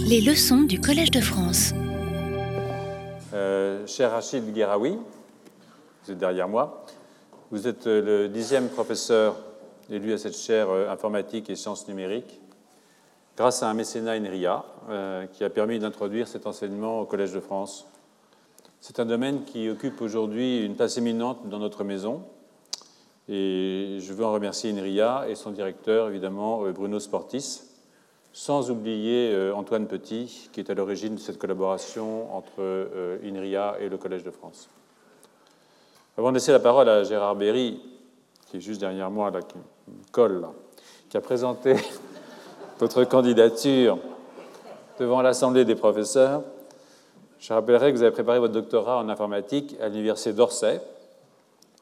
Les leçons du Collège de France. Euh, cher Rachid Guéraoui, vous êtes derrière moi. Vous êtes euh, le dixième professeur élu à cette chaire euh, informatique et sciences numériques grâce à un mécénat INRIA qui a permis d'introduire cet enseignement au Collège de France. C'est un domaine qui occupe aujourd'hui une place éminente dans notre maison et je veux en remercier INRIA et son directeur, évidemment, Bruno Sportis, sans oublier euh, Antoine Petit, qui est à l'origine de cette collaboration entre euh, INRIA et le Collège de France. Avant de laisser la parole à Gérard Berry, qui est juste derrière moi, là, qui colle, qui a présenté votre candidature devant l'Assemblée des professeurs, je rappellerai que vous avez préparé votre doctorat en informatique à l'Université d'Orsay,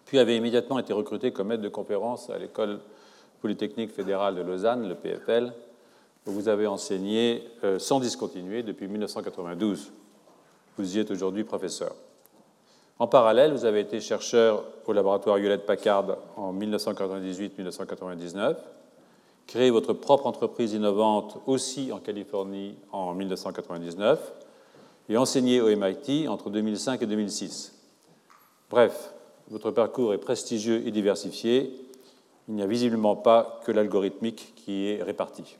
puis avez immédiatement été recruté comme maître de conférence à l'École polytechnique fédérale de Lausanne, le PFL, vous avez enseigné euh, sans discontinuer depuis 1992. Vous y êtes aujourd'hui professeur. En parallèle, vous avez été chercheur au laboratoire Hewlett-Packard en 1998-1999, créé votre propre entreprise innovante aussi en Californie en 1999 et enseigné au MIT entre 2005 et 2006. Bref, votre parcours est prestigieux et diversifié. Il n'y a visiblement pas que l'algorithmique qui est réparti.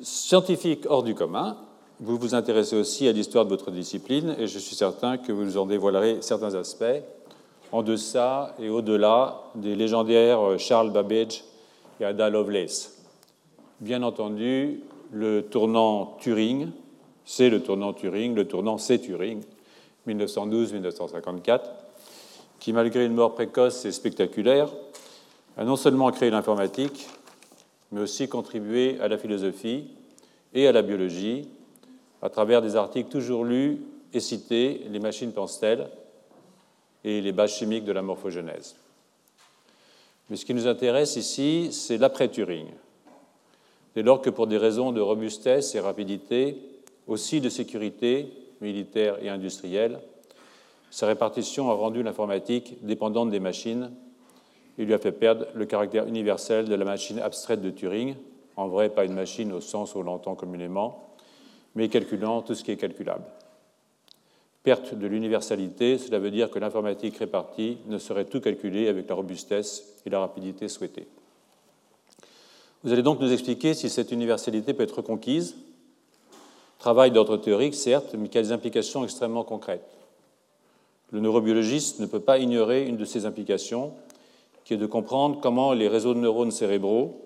Scientifique hors du commun, vous vous intéressez aussi à l'histoire de votre discipline et je suis certain que vous nous en dévoilerez certains aspects en deçà et au-delà des légendaires Charles Babbage et Ada Lovelace. Bien entendu, le tournant Turing, c'est le tournant Turing, le tournant c'est Turing, 1912-1954, qui, malgré une mort précoce et spectaculaire, a non seulement créé l'informatique, mais aussi contribué à la philosophie et à la biologie à travers des articles toujours lus et cités, Les machines pensent-elles et les bases chimiques de la morphogenèse. Mais ce qui nous intéresse ici, c'est l'après-Turing. Dès lors que pour des raisons de robustesse et rapidité, aussi de sécurité militaire et industrielle, sa répartition a rendu l'informatique dépendante des machines il lui a fait perdre le caractère universel de la machine abstraite de Turing, en vrai pas une machine au sens où l'on l'entend communément, mais calculant tout ce qui est calculable. Perte de l'universalité, cela veut dire que l'informatique répartie ne saurait tout calculer avec la robustesse et la rapidité souhaitées. Vous allez donc nous expliquer si cette universalité peut être reconquise. Travail d'ordre théorique, certes, mais qui a des implications extrêmement concrètes. Le neurobiologiste ne peut pas ignorer une de ces implications, qui de comprendre comment les réseaux de neurones cérébraux,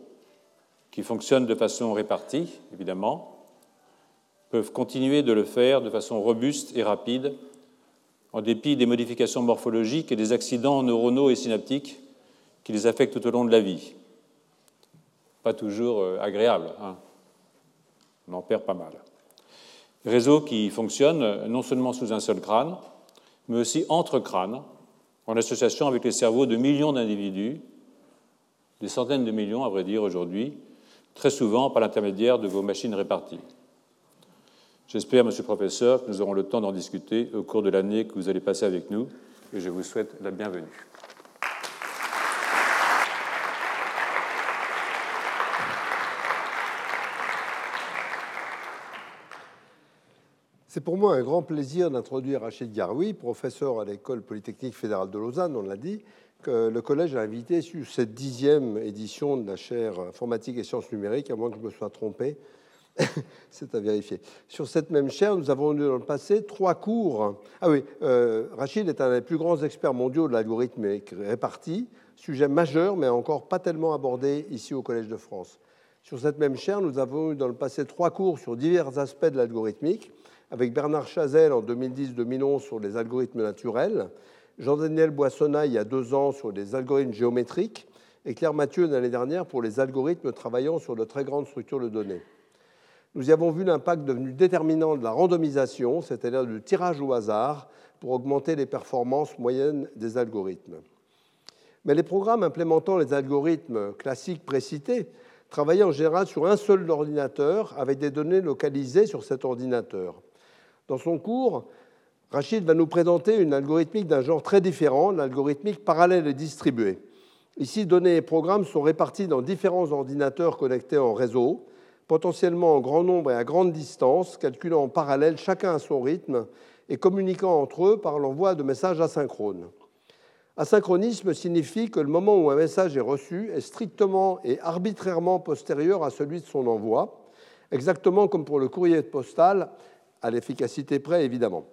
qui fonctionnent de façon répartie, évidemment, peuvent continuer de le faire de façon robuste et rapide, en dépit des modifications morphologiques et des accidents neuronaux et synaptiques qui les affectent tout au long de la vie. Pas toujours euh, agréable, hein. on en perd pas mal. Réseaux qui fonctionnent non seulement sous un seul crâne, mais aussi entre crânes, en association avec les cerveaux de millions d'individus, des centaines de millions à vrai dire aujourd'hui, très souvent par l'intermédiaire de vos machines réparties. J'espère, Monsieur le Professeur, que nous aurons le temps d'en discuter au cours de l'année que vous allez passer avec nous, et je vous souhaite la bienvenue. C'est pour moi un grand plaisir d'introduire Rachid Garoui, professeur à l'École polytechnique fédérale de Lausanne, on l'a dit, que le collège a invité sur cette dixième édition de la chaire informatique et sciences numériques, à moins que je me sois trompé. C'est à vérifier. Sur cette même chaire, nous avons eu dans le passé trois cours. Ah oui, euh, Rachid est un des plus grands experts mondiaux de l'algorithme réparti, sujet majeur, mais encore pas tellement abordé ici au Collège de France. Sur cette même chaire, nous avons eu dans le passé trois cours sur divers aspects de l'algorithmique avec Bernard Chazelle en 2010-2011 sur les algorithmes naturels, Jean-Daniel Boissonnat il y a deux ans sur les algorithmes géométriques, et Claire Mathieu l'année dernière pour les algorithmes travaillant sur de très grandes structures de données. Nous y avons vu l'impact devenu déterminant de la randomisation, c'est-à-dire du tirage au hasard, pour augmenter les performances moyennes des algorithmes. Mais les programmes implémentant les algorithmes classiques précités travaillaient en général sur un seul ordinateur avec des données localisées sur cet ordinateur. Dans son cours, Rachid va nous présenter une algorithmique d'un genre très différent, l'algorithmique parallèle et distribuée. Ici, données et programmes sont répartis dans différents ordinateurs connectés en réseau, potentiellement en grand nombre et à grande distance, calculant en parallèle chacun à son rythme et communiquant entre eux par l'envoi de messages asynchrones. Asynchronisme signifie que le moment où un message est reçu est strictement et arbitrairement postérieur à celui de son envoi, exactement comme pour le courrier postal, à l'efficacité près évidemment.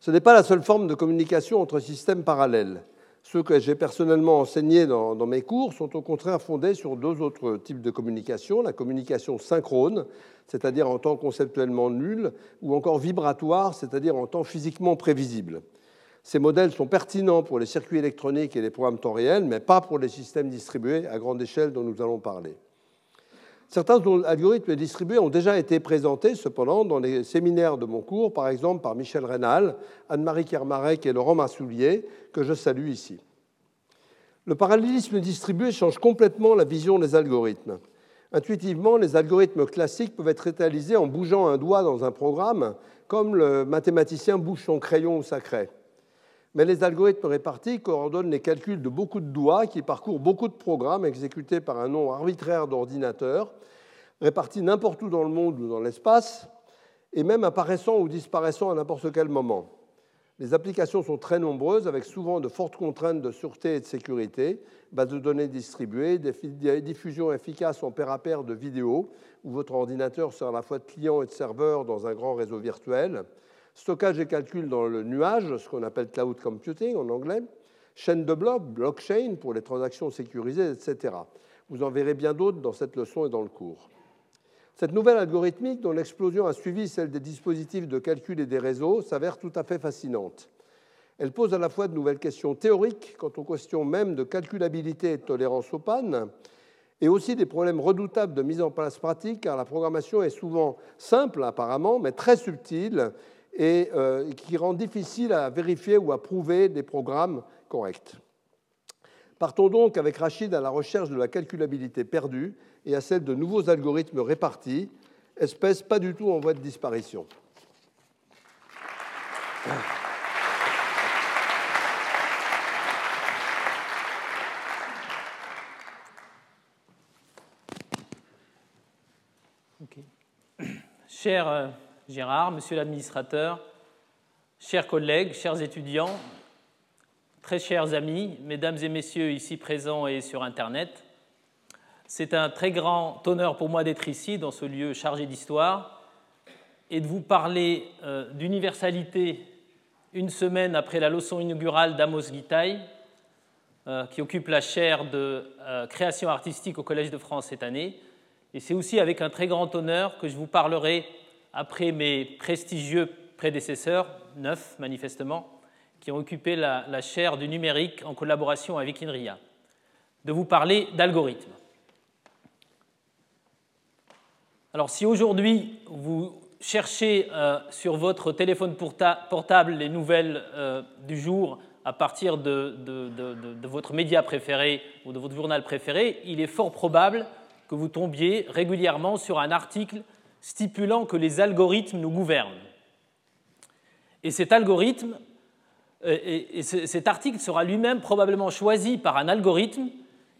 Ce n'est pas la seule forme de communication entre systèmes parallèles. Ceux que j'ai personnellement enseignés dans, mes cours sont au contraire fondés sur deux autres types de communication, la communication synchrone, c'est-à-dire en temps conceptuellement nul, ou encore vibratoire, c'est-à-dire en temps physiquement prévisible. Ces modèles sont pertinents pour les circuits électroniques et les programmes temps réel, mais pas pour les systèmes distribués à grande échelle dont nous allons parler. Certains algorithmes distribués ont déjà été présentés, cependant, dans les séminaires de mon cours, par exemple par Michel Rénal, Anne-Marie Kermarek et Laurent Massoulier, que je salue ici. Le parallélisme distribué change complètement la vision des algorithmes. Intuitivement, les algorithmes classiques peuvent être réalisés en bougeant un doigt dans un programme, comme le mathématicien bouge son crayon ou sa craie. Mais les algorithmes répartis coordonnent les calculs de beaucoup de doigts qui parcourent beaucoup de programmes exécutés par un nombre arbitraire d'ordinateurs, répartis n'importe où dans le monde ou dans l'espace, et même apparaissant ou disparaissant à n'importe quel moment. Les applications sont très nombreuses, avec souvent de fortes contraintes de sûreté et de sécurité, bases de données distribuées, des diffusions efficaces en pair à pair de vidéos, où votre ordinateur sert à la fois de client et de serveur dans un grand réseau virtuel, stockage et calcul dans le nuage, ce qu'on appelle cloud computing en anglais, chaîne de blocs, blockchain pour les transactions sécurisées, etc. Vous en verrez bien d'autres dans cette leçon et dans le cours. Cette nouvelle algorithmique, dont l'explosion a suivi celle des dispositifs de calcul et des réseaux, s'avère tout à fait fascinante. Elle pose à la fois de nouvelles questions théoriques quant aux questions même de calculabilité et de tolérance aux pannes, et aussi des problèmes redoutables de mise en place pratique, car la programmation est souvent simple apparemment, mais très subtile et euh, qui rend difficile à vérifier ou à prouver des programmes corrects. Partons donc avec Rachid à la recherche de la calculabilité perdue et à celle de nouveaux algorithmes répartis, espèce pas du tout en voie de disparition. Cher euh, Gérard, monsieur l'administrateur, chers collègues, chers étudiants, très chers amis, mesdames et messieurs ici présents et sur Internet, c'est un très grand honneur pour moi d'être ici, dans ce lieu chargé d'histoire, et de vous parler euh, d'universalité une semaine après la leçon inaugurale d'Amos Gitaï, euh, qui occupe la chaire de euh, création artistique au Collège de France cette année. Et c'est aussi avec un très grand honneur que je vous parlerai après mes prestigieux prédécesseurs, neuf manifestement, qui ont occupé la, chaire du numérique en collaboration avec INRIA, de vous parler d'algorithmes. Alors si aujourd'hui vous cherchez euh, sur votre téléphone portable les nouvelles euh, du jour à partir de, de, votre média préféré ou de votre journal préféré, il est fort probable que vous tombiez régulièrement sur un article stipulant que les algorithmes nous gouvernent. Et cet algorithme, euh, et cet article sera lui-même probablement choisi par un algorithme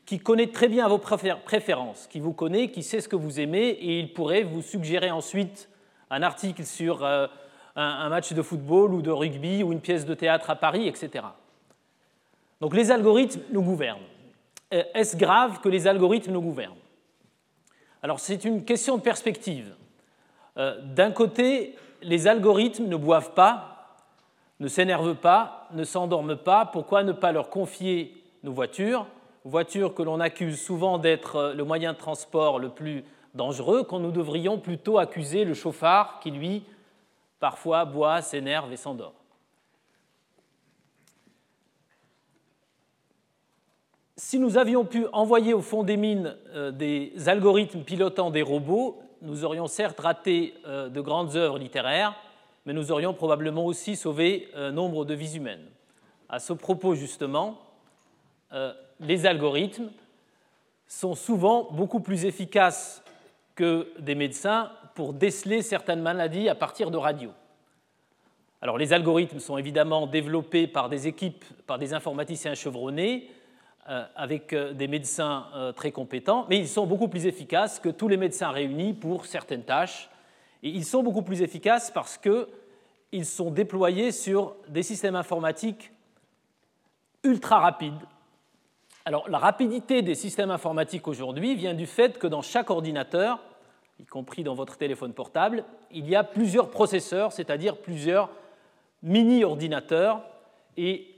qui connaît très bien vos préférences, qui vous connaît, qui sait ce que vous aimez, et il pourrait vous suggérer ensuite un article sur euh, un match de football ou de rugby ou une pièce de théâtre à Paris, etc. Donc les algorithmes nous gouvernent. Euh, est-ce grave que les algorithmes nous gouvernent? Alors c'est une question de perspective. Euh, d'un côté, les algorithmes ne boivent pas, ne s'énervent pas, ne s'endorment pas. Pourquoi ne pas leur confier nos voitures? Voitures que l'on accuse souvent d'être euh, le moyen de transport le plus dangereux, quand nous devrions plutôt accuser le chauffard qui, lui, parfois boit, s'énerve et s'endort. Si nous avions pu envoyer au fond des mines euh, des algorithmes pilotant des robots, nous aurions certes raté euh, de grandes œuvres littéraires, mais nous aurions probablement aussi sauvé euh, nombre de vies humaines. À ce propos, justement, euh, les algorithmes sont souvent beaucoup plus efficaces que des médecins pour déceler certaines maladies à partir de radio. Alors les algorithmes sont évidemment développés par des équipes, par des informaticiens chevronnés, avec euh, des médecins euh, très compétents, mais ils sont beaucoup plus efficaces que tous les médecins réunis pour certaines tâches. Et ils sont beaucoup plus efficaces parce qu'ils sont déployés sur des systèmes informatiques ultra rapides. Alors la rapidité des systèmes informatiques aujourd'hui vient du fait que dans chaque ordinateur, y compris dans votre téléphone portable, il y a plusieurs processeurs, c'est-à-dire plusieurs mini-ordinateurs, et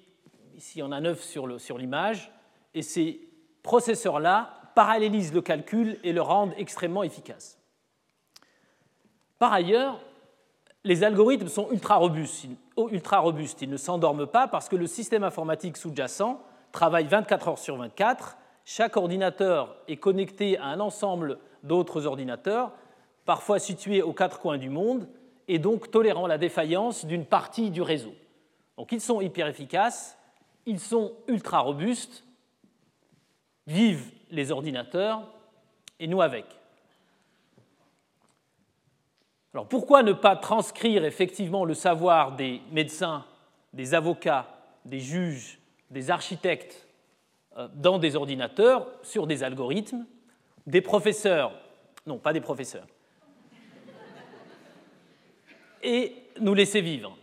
ici on a neuf sur l'image, et ces processeurs-là parallélisent le calcul et le rendent extrêmement efficace. Par ailleurs, les algorithmes sont ultra robustes, ultra robustes. Ils ne s'endorment pas parce que le système informatique sous-jacent travaille 24 heures sur 24. Chaque ordinateur est connecté à un ensemble d'autres ordinateurs, parfois situés aux quatre coins du monde, et donc tolérant la défaillance d'une partie du réseau. Donc ils sont hyper efficaces, ils sont ultra robustes, vivent les ordinateurs et nous avec. Alors pourquoi ne pas transcrire effectivement le savoir des médecins, des avocats, des juges, des architectes euh, dans des ordinateurs sur des algorithmes, des professeurs, non pas des professeurs, et nous laisser vivre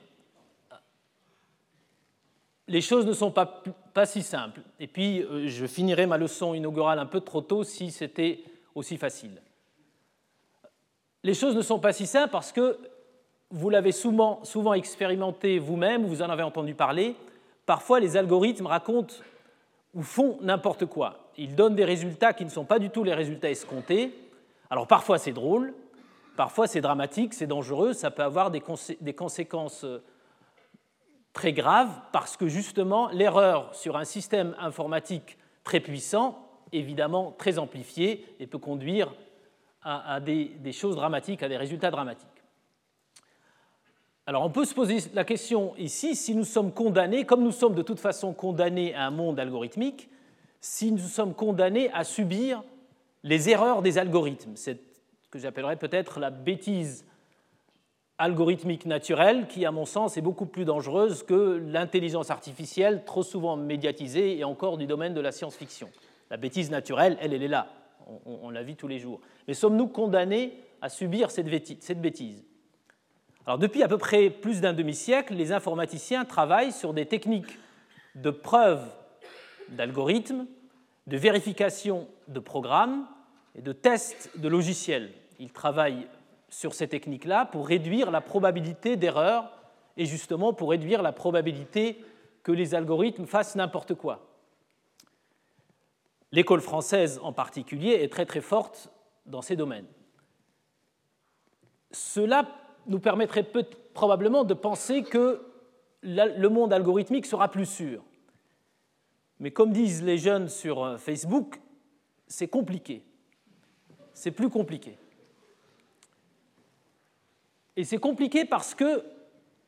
les choses ne sont pas, si simples. Et puis, euh, je finirai ma leçon inaugurale un peu trop tôt si c'était aussi facile. Les choses ne sont pas si simples parce que vous l'avez souvent, expérimenté vous-même, vous en avez entendu parler. Parfois, les algorithmes racontent ou font n'importe quoi. Ils donnent des résultats qui ne sont pas du tout les résultats escomptés. Alors parfois c'est drôle, parfois c'est dramatique, c'est dangereux, ça peut avoir des, des conséquences euh, très grave parce que justement l'erreur sur un système informatique très puissant, évidemment très amplifié, et peut conduire à, des, choses dramatiques, à des résultats dramatiques. Alors on peut se poser la question ici, si nous sommes condamnés, comme nous sommes de toute façon condamnés à un monde algorithmique, si nous sommes condamnés à subir les erreurs des algorithmes, c'est ce que j'appellerais peut-être la bêtise algorithmique naturelle qui, à mon sens, est beaucoup plus dangereuse que l'intelligence artificielle, trop souvent médiatisée et encore du domaine de la science-fiction. La bêtise naturelle, elle, elle est là, on, la vit tous les jours. Mais sommes-nous condamnés à subir cette bêtise? Alors, depuis à peu près plus d'un demi-siècle, les informaticiens travaillent sur des techniques de preuve d'algorithmes, de vérification de programmes et de tests de logiciels. Ils travaillent sur ces techniques-là pour réduire la probabilité d'erreur et justement pour réduire la probabilité que les algorithmes fassent n'importe quoi. L'école française en particulier est très très forte dans ces domaines. Cela nous permettrait probablement de penser que le monde algorithmique sera plus sûr. Mais comme disent les jeunes sur euh, Facebook, c'est compliqué. C'est plus compliqué. Et c'est compliqué parce que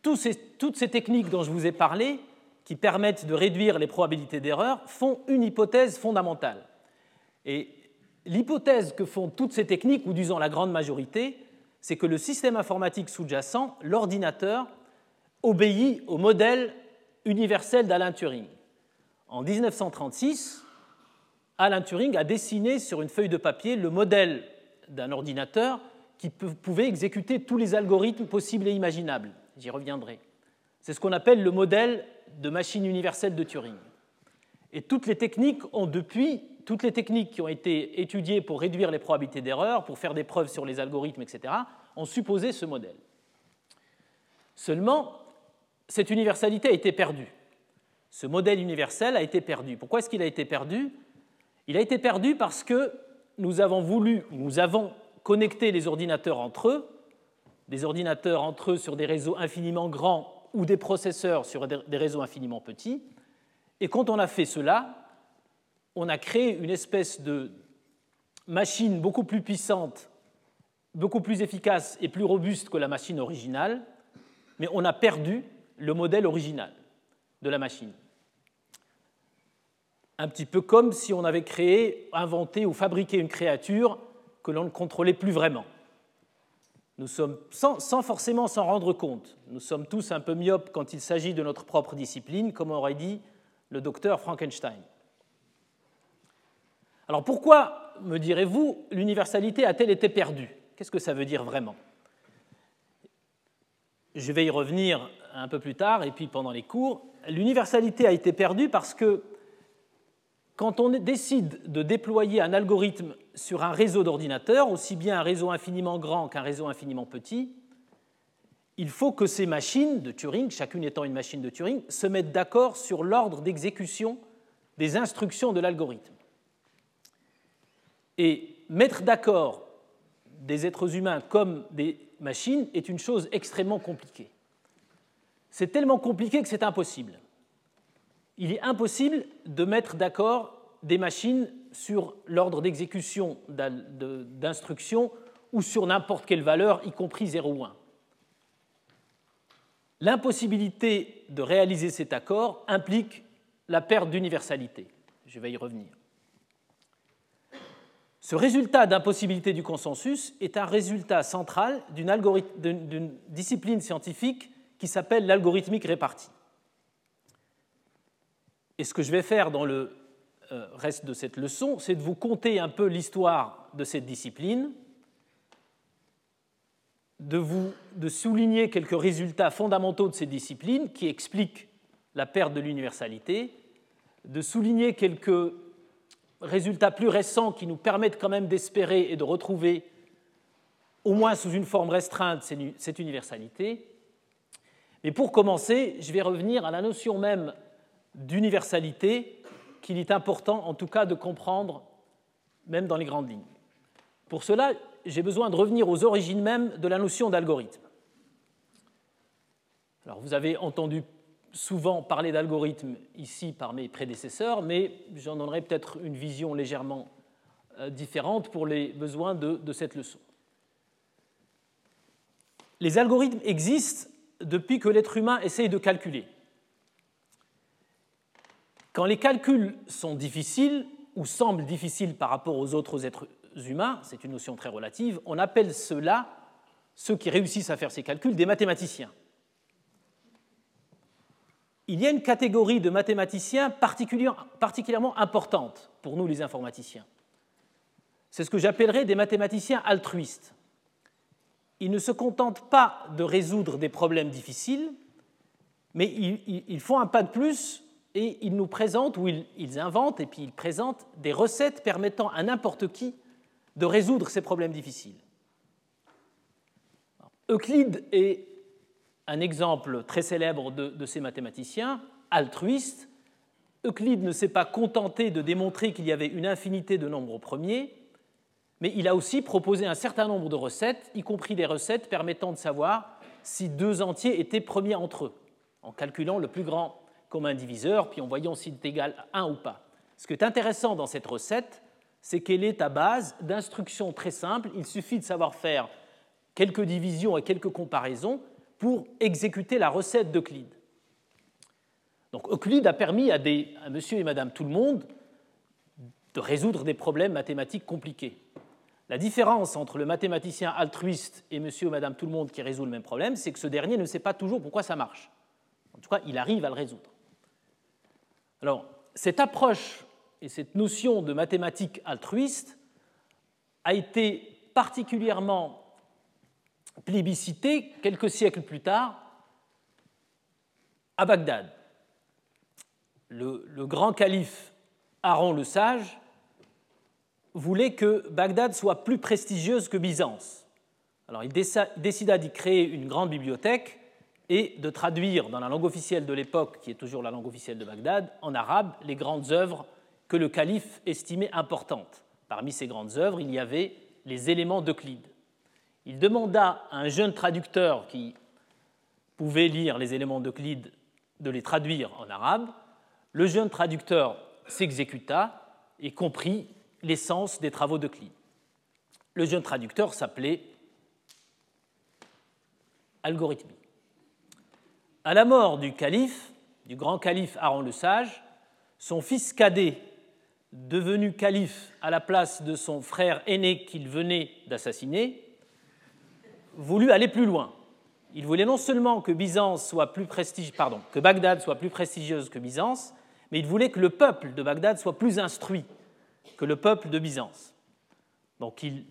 toutes ces techniques dont je vous ai parlé, qui permettent de réduire les probabilités d'erreur, font une hypothèse fondamentale. Et l'hypothèse que font toutes ces techniques, ou disons la grande majorité, c'est que le système informatique sous-jacent, l'ordinateur, obéit au modèle universel d'Alain Turing. En 1936, Alain Turing a dessiné sur une feuille de papier le modèle d'un ordinateur qui pouvait exécuter tous les algorithmes possibles et imaginables. J'y reviendrai. C'est ce qu'on appelle le modèle de machine universelle de Turing. Et toutes les techniques ont depuis, toutes les techniques qui ont été étudiées pour réduire les probabilités d'erreur, pour faire des preuves sur les algorithmes, etc., ont supposé ce modèle. Seulement, cette universalité a été perdue. Ce modèle universel a été perdu. Pourquoi est-ce qu'il a été perdu? Il a été perdu parce que nous avons voulu, nous avons connecter les ordinateurs entre eux, des ordinateurs entre eux sur des réseaux infiniment grands ou des processeurs sur des réseaux infiniment petits. Et quand on a fait cela, on a créé une espèce de machine beaucoup plus puissante, beaucoup plus efficace et plus robuste que la machine originale, mais on a perdu le modèle original de la machine. Un petit peu comme si on avait créé, inventé ou fabriqué une créature que l'on ne contrôlait plus vraiment. Nous sommes, sans, forcément s'en rendre compte, nous sommes tous un peu myopes quand il s'agit de notre propre discipline, comme aurait dit le docteur Frankenstein. Alors pourquoi, me direz-vous, l'universalité a-t-elle été perdue? Qu'est-ce que ça veut dire vraiment? Je vais y revenir un peu plus tard et puis pendant les cours. L'universalité a été perdue parce que quand on décide de déployer un algorithme sur un réseau d'ordinateurs, aussi bien un réseau infiniment grand qu'un réseau infiniment petit, il faut que ces machines de Turing, chacune étant une machine de Turing, se mettent d'accord sur l'ordre d'exécution des instructions de l'algorithme. Et mettre d'accord des êtres humains comme des machines est une chose extrêmement compliquée. C'est tellement compliqué que c'est impossible. Il est impossible de mettre d'accord des machines sur l'ordre d'exécution d'instructions ou sur n'importe quelle valeur, y compris 0 ou 1. L'impossibilité de réaliser cet accord implique la perte d'universalité. Je vais y revenir. Ce résultat d'impossibilité du consensus est un résultat central d'une discipline scientifique qui s'appelle l'algorithmique répartie. Et ce que je vais faire dans le reste de cette leçon, c'est de vous conter un peu l'histoire de cette discipline, de, vous, de souligner quelques résultats fondamentaux de cette discipline qui expliquent la perte de l'universalité, de souligner quelques résultats plus récents qui nous permettent quand même d'espérer et de retrouver, au moins sous une forme restreinte, cette universalité. Mais pour commencer, je vais revenir à la notion même d'universalité qu'il est important en tout cas de comprendre même dans les grandes lignes. Pour cela, j'ai besoin de revenir aux origines même de la notion d'algorithme. Alors vous avez entendu souvent parler d'algorithme ici par mes prédécesseurs, mais j'en donnerai peut-être une vision légèrement euh, différente pour les besoins de, de cette leçon. Les algorithmes existent depuis que l'être humain essaye de calculer. Quand les calculs sont difficiles ou semblent difficiles par rapport aux autres êtres humains, c'est une notion très relative, on appelle ceux-là, ceux qui réussissent à faire ces calculs, des mathématiciens. Il y a une catégorie de mathématiciens particulièrement importante pour nous les informaticiens. C'est ce que j'appellerais des mathématiciens altruistes. Ils ne se contentent pas de résoudre des problèmes difficiles, mais ils font un pas de plus et ils nous présentent, ou ils, inventent, et puis ils présentent des recettes permettant à n'importe qui de résoudre ces problèmes difficiles. Euclide est un exemple très célèbre de, ces mathématiciens, altruistes. Euclide ne s'est pas contenté de démontrer qu'il y avait une infinité de nombres premiers, mais il a aussi proposé un certain nombre de recettes, y compris des recettes permettant de savoir si deux entiers étaient premiers entre eux, en calculant le plus grand comme un diviseur, puis en voyant s'il est égal à 1 ou pas. Ce qui est intéressant dans cette recette, c'est qu'elle est à base d'instructions très simples. Il suffit de savoir faire quelques divisions et quelques comparaisons pour exécuter la recette d'Euclide. Donc Euclide a permis à, des, à monsieur et madame tout le monde de résoudre des problèmes mathématiques compliqués. La différence entre le mathématicien altruiste et monsieur ou madame tout le monde qui résout le même problème, c'est que ce dernier ne sait pas toujours pourquoi ça marche. En tout cas, il arrive à le résoudre. Alors, cette approche et cette notion de mathématiques altruiste a été particulièrement plébiscitée quelques siècles plus tard à Bagdad. Le, le grand calife Aaron le Sage voulait que Bagdad soit plus prestigieuse que Byzance. Alors il décida d'y créer une grande bibliothèque et de traduire dans la langue officielle de l'époque, qui est toujours la langue officielle de Bagdad, en arabe, les grandes œuvres que le calife estimait importantes. Parmi ces grandes œuvres, il y avait les éléments d'Euclide. Il demanda à un jeune traducteur qui pouvait lire les éléments d'Euclide de les traduire en arabe. Le jeune traducteur s'exécuta et comprit l'essence des travaux d'Euclide. Le jeune traducteur s'appelait algorithmie. À la mort du calife, du grand calife Aaron le Sage, son fils cadet, devenu calife à la place de son frère aîné qu'il venait d'assassiner, voulut aller plus loin. Il voulait non seulement que Bagdad soit plus prestigieuse que Byzance, mais il voulait que le peuple de Bagdad soit plus instruit, que le peuple de Byzance. Donc il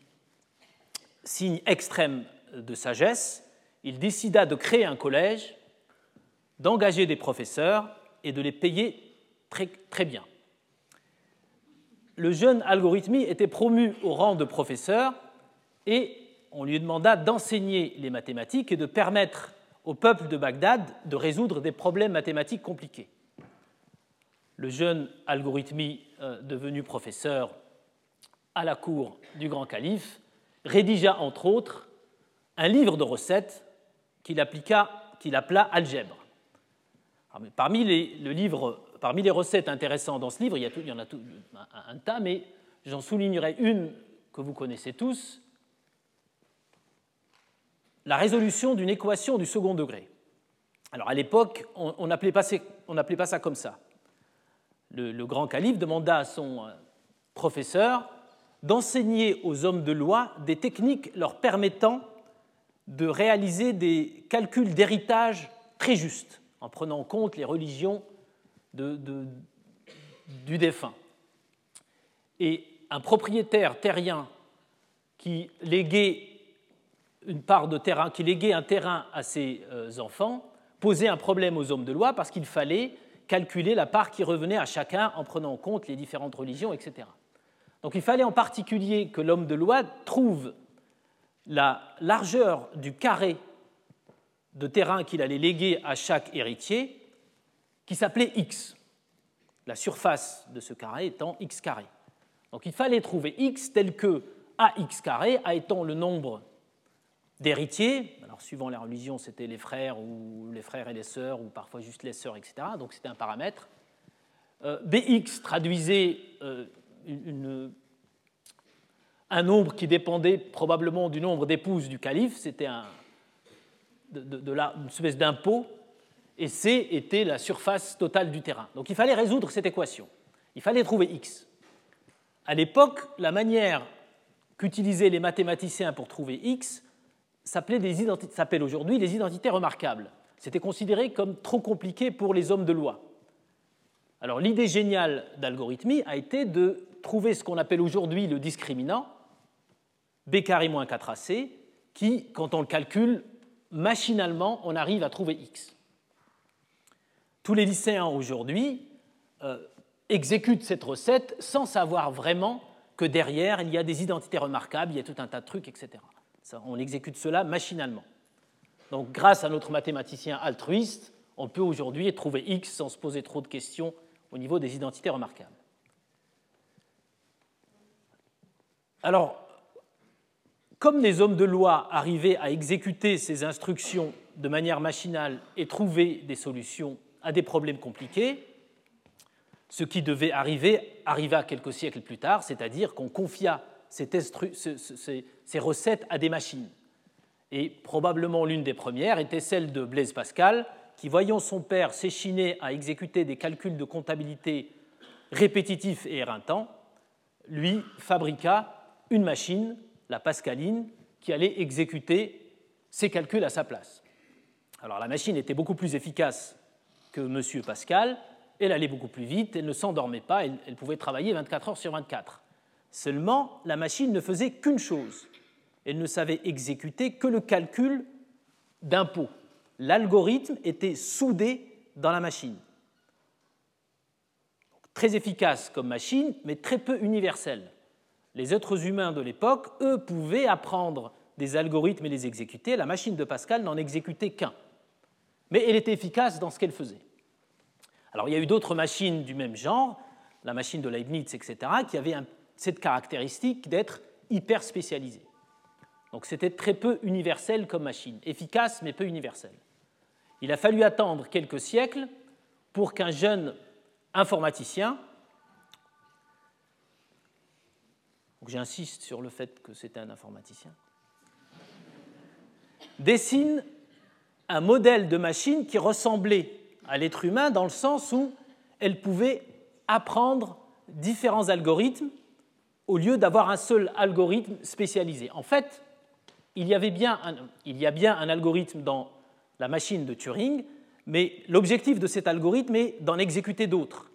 signe extrême de sagesse, il décida de créer un collège, d'engager des professeurs et de les payer très, bien. Le jeune algorithmie était promu au rang de professeur et on lui demanda d'enseigner les mathématiques et de permettre au peuple de Bagdad de résoudre des problèmes mathématiques compliqués. Le jeune algorithmie euh, devenu professeur à la cour du grand calife rédigea entre autres un livre de recettes qu'il appela Algèbre. Parmi, les, recettes intéressantes dans ce livre, il y, il y en a tout, un, tas, mais j'en soulignerai une que vous connaissez tous, la résolution d'une équation du second degré. Alors à l'époque, on n'appelait pas, ça comme ça. Le, le, grand calife demanda à son euh, professeur d'enseigner aux hommes de loi des techniques leur permettant de réaliser des calculs d'héritage très justes, en prenant en compte les religions du défunt. Et un propriétaire terrien qui léguait une part de terrain, qui léguait un terrain à ses euh, enfants, posait un problème aux hommes de loi parce qu'il fallait calculer la part qui revenait à chacun en prenant en compte les différentes religions, etc. Donc il fallait en particulier que l'homme de loi trouve la largeur du carré de terrain qu'il allait léguer à chaque héritier, qui s'appelait x, la surface de ce carré étant x carré. Donc il fallait trouver x tel que ax carré, a étant le nombre d'héritiers, alors suivant la religion, c'était les frères ou les frères et les sœurs, ou parfois juste les sœurs, etc. Donc c'était un paramètre. Euh, bx traduisait euh, un nombre qui dépendait probablement du nombre d'épouses du calife, c'était un, de, une espèce d'impôt, et c était la surface totale du terrain. Donc il fallait résoudre cette équation. Il fallait trouver x. À l'époque, la manière qu'utilisaient les mathématiciens pour trouver x, s'appelle aujourd'hui les identités remarquables. C'était considéré comme trop compliqué pour les hommes de loi. Alors l'idée géniale d'algorithmie a été de trouver ce qu'on appelle aujourd'hui le discriminant, b carré moins 4ac, qui, quand on le calcule, machinalement, on arrive à trouver x. Tous les lycéens aujourd'hui euh, exécutent cette recette sans savoir vraiment que derrière, il y a des identités remarquables, il y a tout un tas de trucs, etc on exécute cela machinalement. Donc grâce à notre mathématicien altruiste, on peut aujourd'hui trouver x sans se poser trop de questions au niveau des identités remarquables. Alors, comme les hommes de loi arrivaient à exécuter ces instructions de manière machinale et trouver des solutions à des problèmes compliqués, ce qui devait arriver arriva quelques siècles plus tard, c'est-à-dire qu'on confia ces, recettes à des machines. Et probablement l'une des premières était celle de Blaise Pascal, qui, voyant son père s'échiner à exécuter des calculs de comptabilité répétitifs et éreintants, lui fabriqua une machine, la Pascaline, qui allait exécuter ces calculs à sa place. Alors la machine était beaucoup plus efficace que M. Pascal, elle allait beaucoup plus vite, elle ne s'endormait pas, elle, elle, pouvait travailler 24 heures sur 24. Seulement, la machine ne faisait qu'une chose. Elle ne savait exécuter que le calcul d'impôts. L'algorithme était soudé dans la machine. Très efficace comme machine, mais très peu universelle. Les êtres humains de l'époque, eux, pouvaient apprendre des algorithmes et les exécuter. La machine de Pascal n'en exécutait qu'un. Mais elle était efficace dans ce qu'elle faisait. Alors il y a eu d'autres machines du même genre, la machine de Leibniz, etc., qui avaient cette caractéristique d'être hyper spécialisé. Donc c'était très peu universel comme machine, efficace mais peu universel. Il a fallu attendre quelques siècles pour qu'un jeune informaticien, j'insiste sur le fait que c'était un informaticien, dessine un modèle de machine qui ressemblait à l'être humain dans le sens où elle pouvait apprendre différents algorithmes au lieu d'avoir un seul algorithme spécialisé. En fait, il y, avait bien un, il y a bien un algorithme dans la machine de Turing, mais l'objectif de cet algorithme est d'en exécuter d'autres.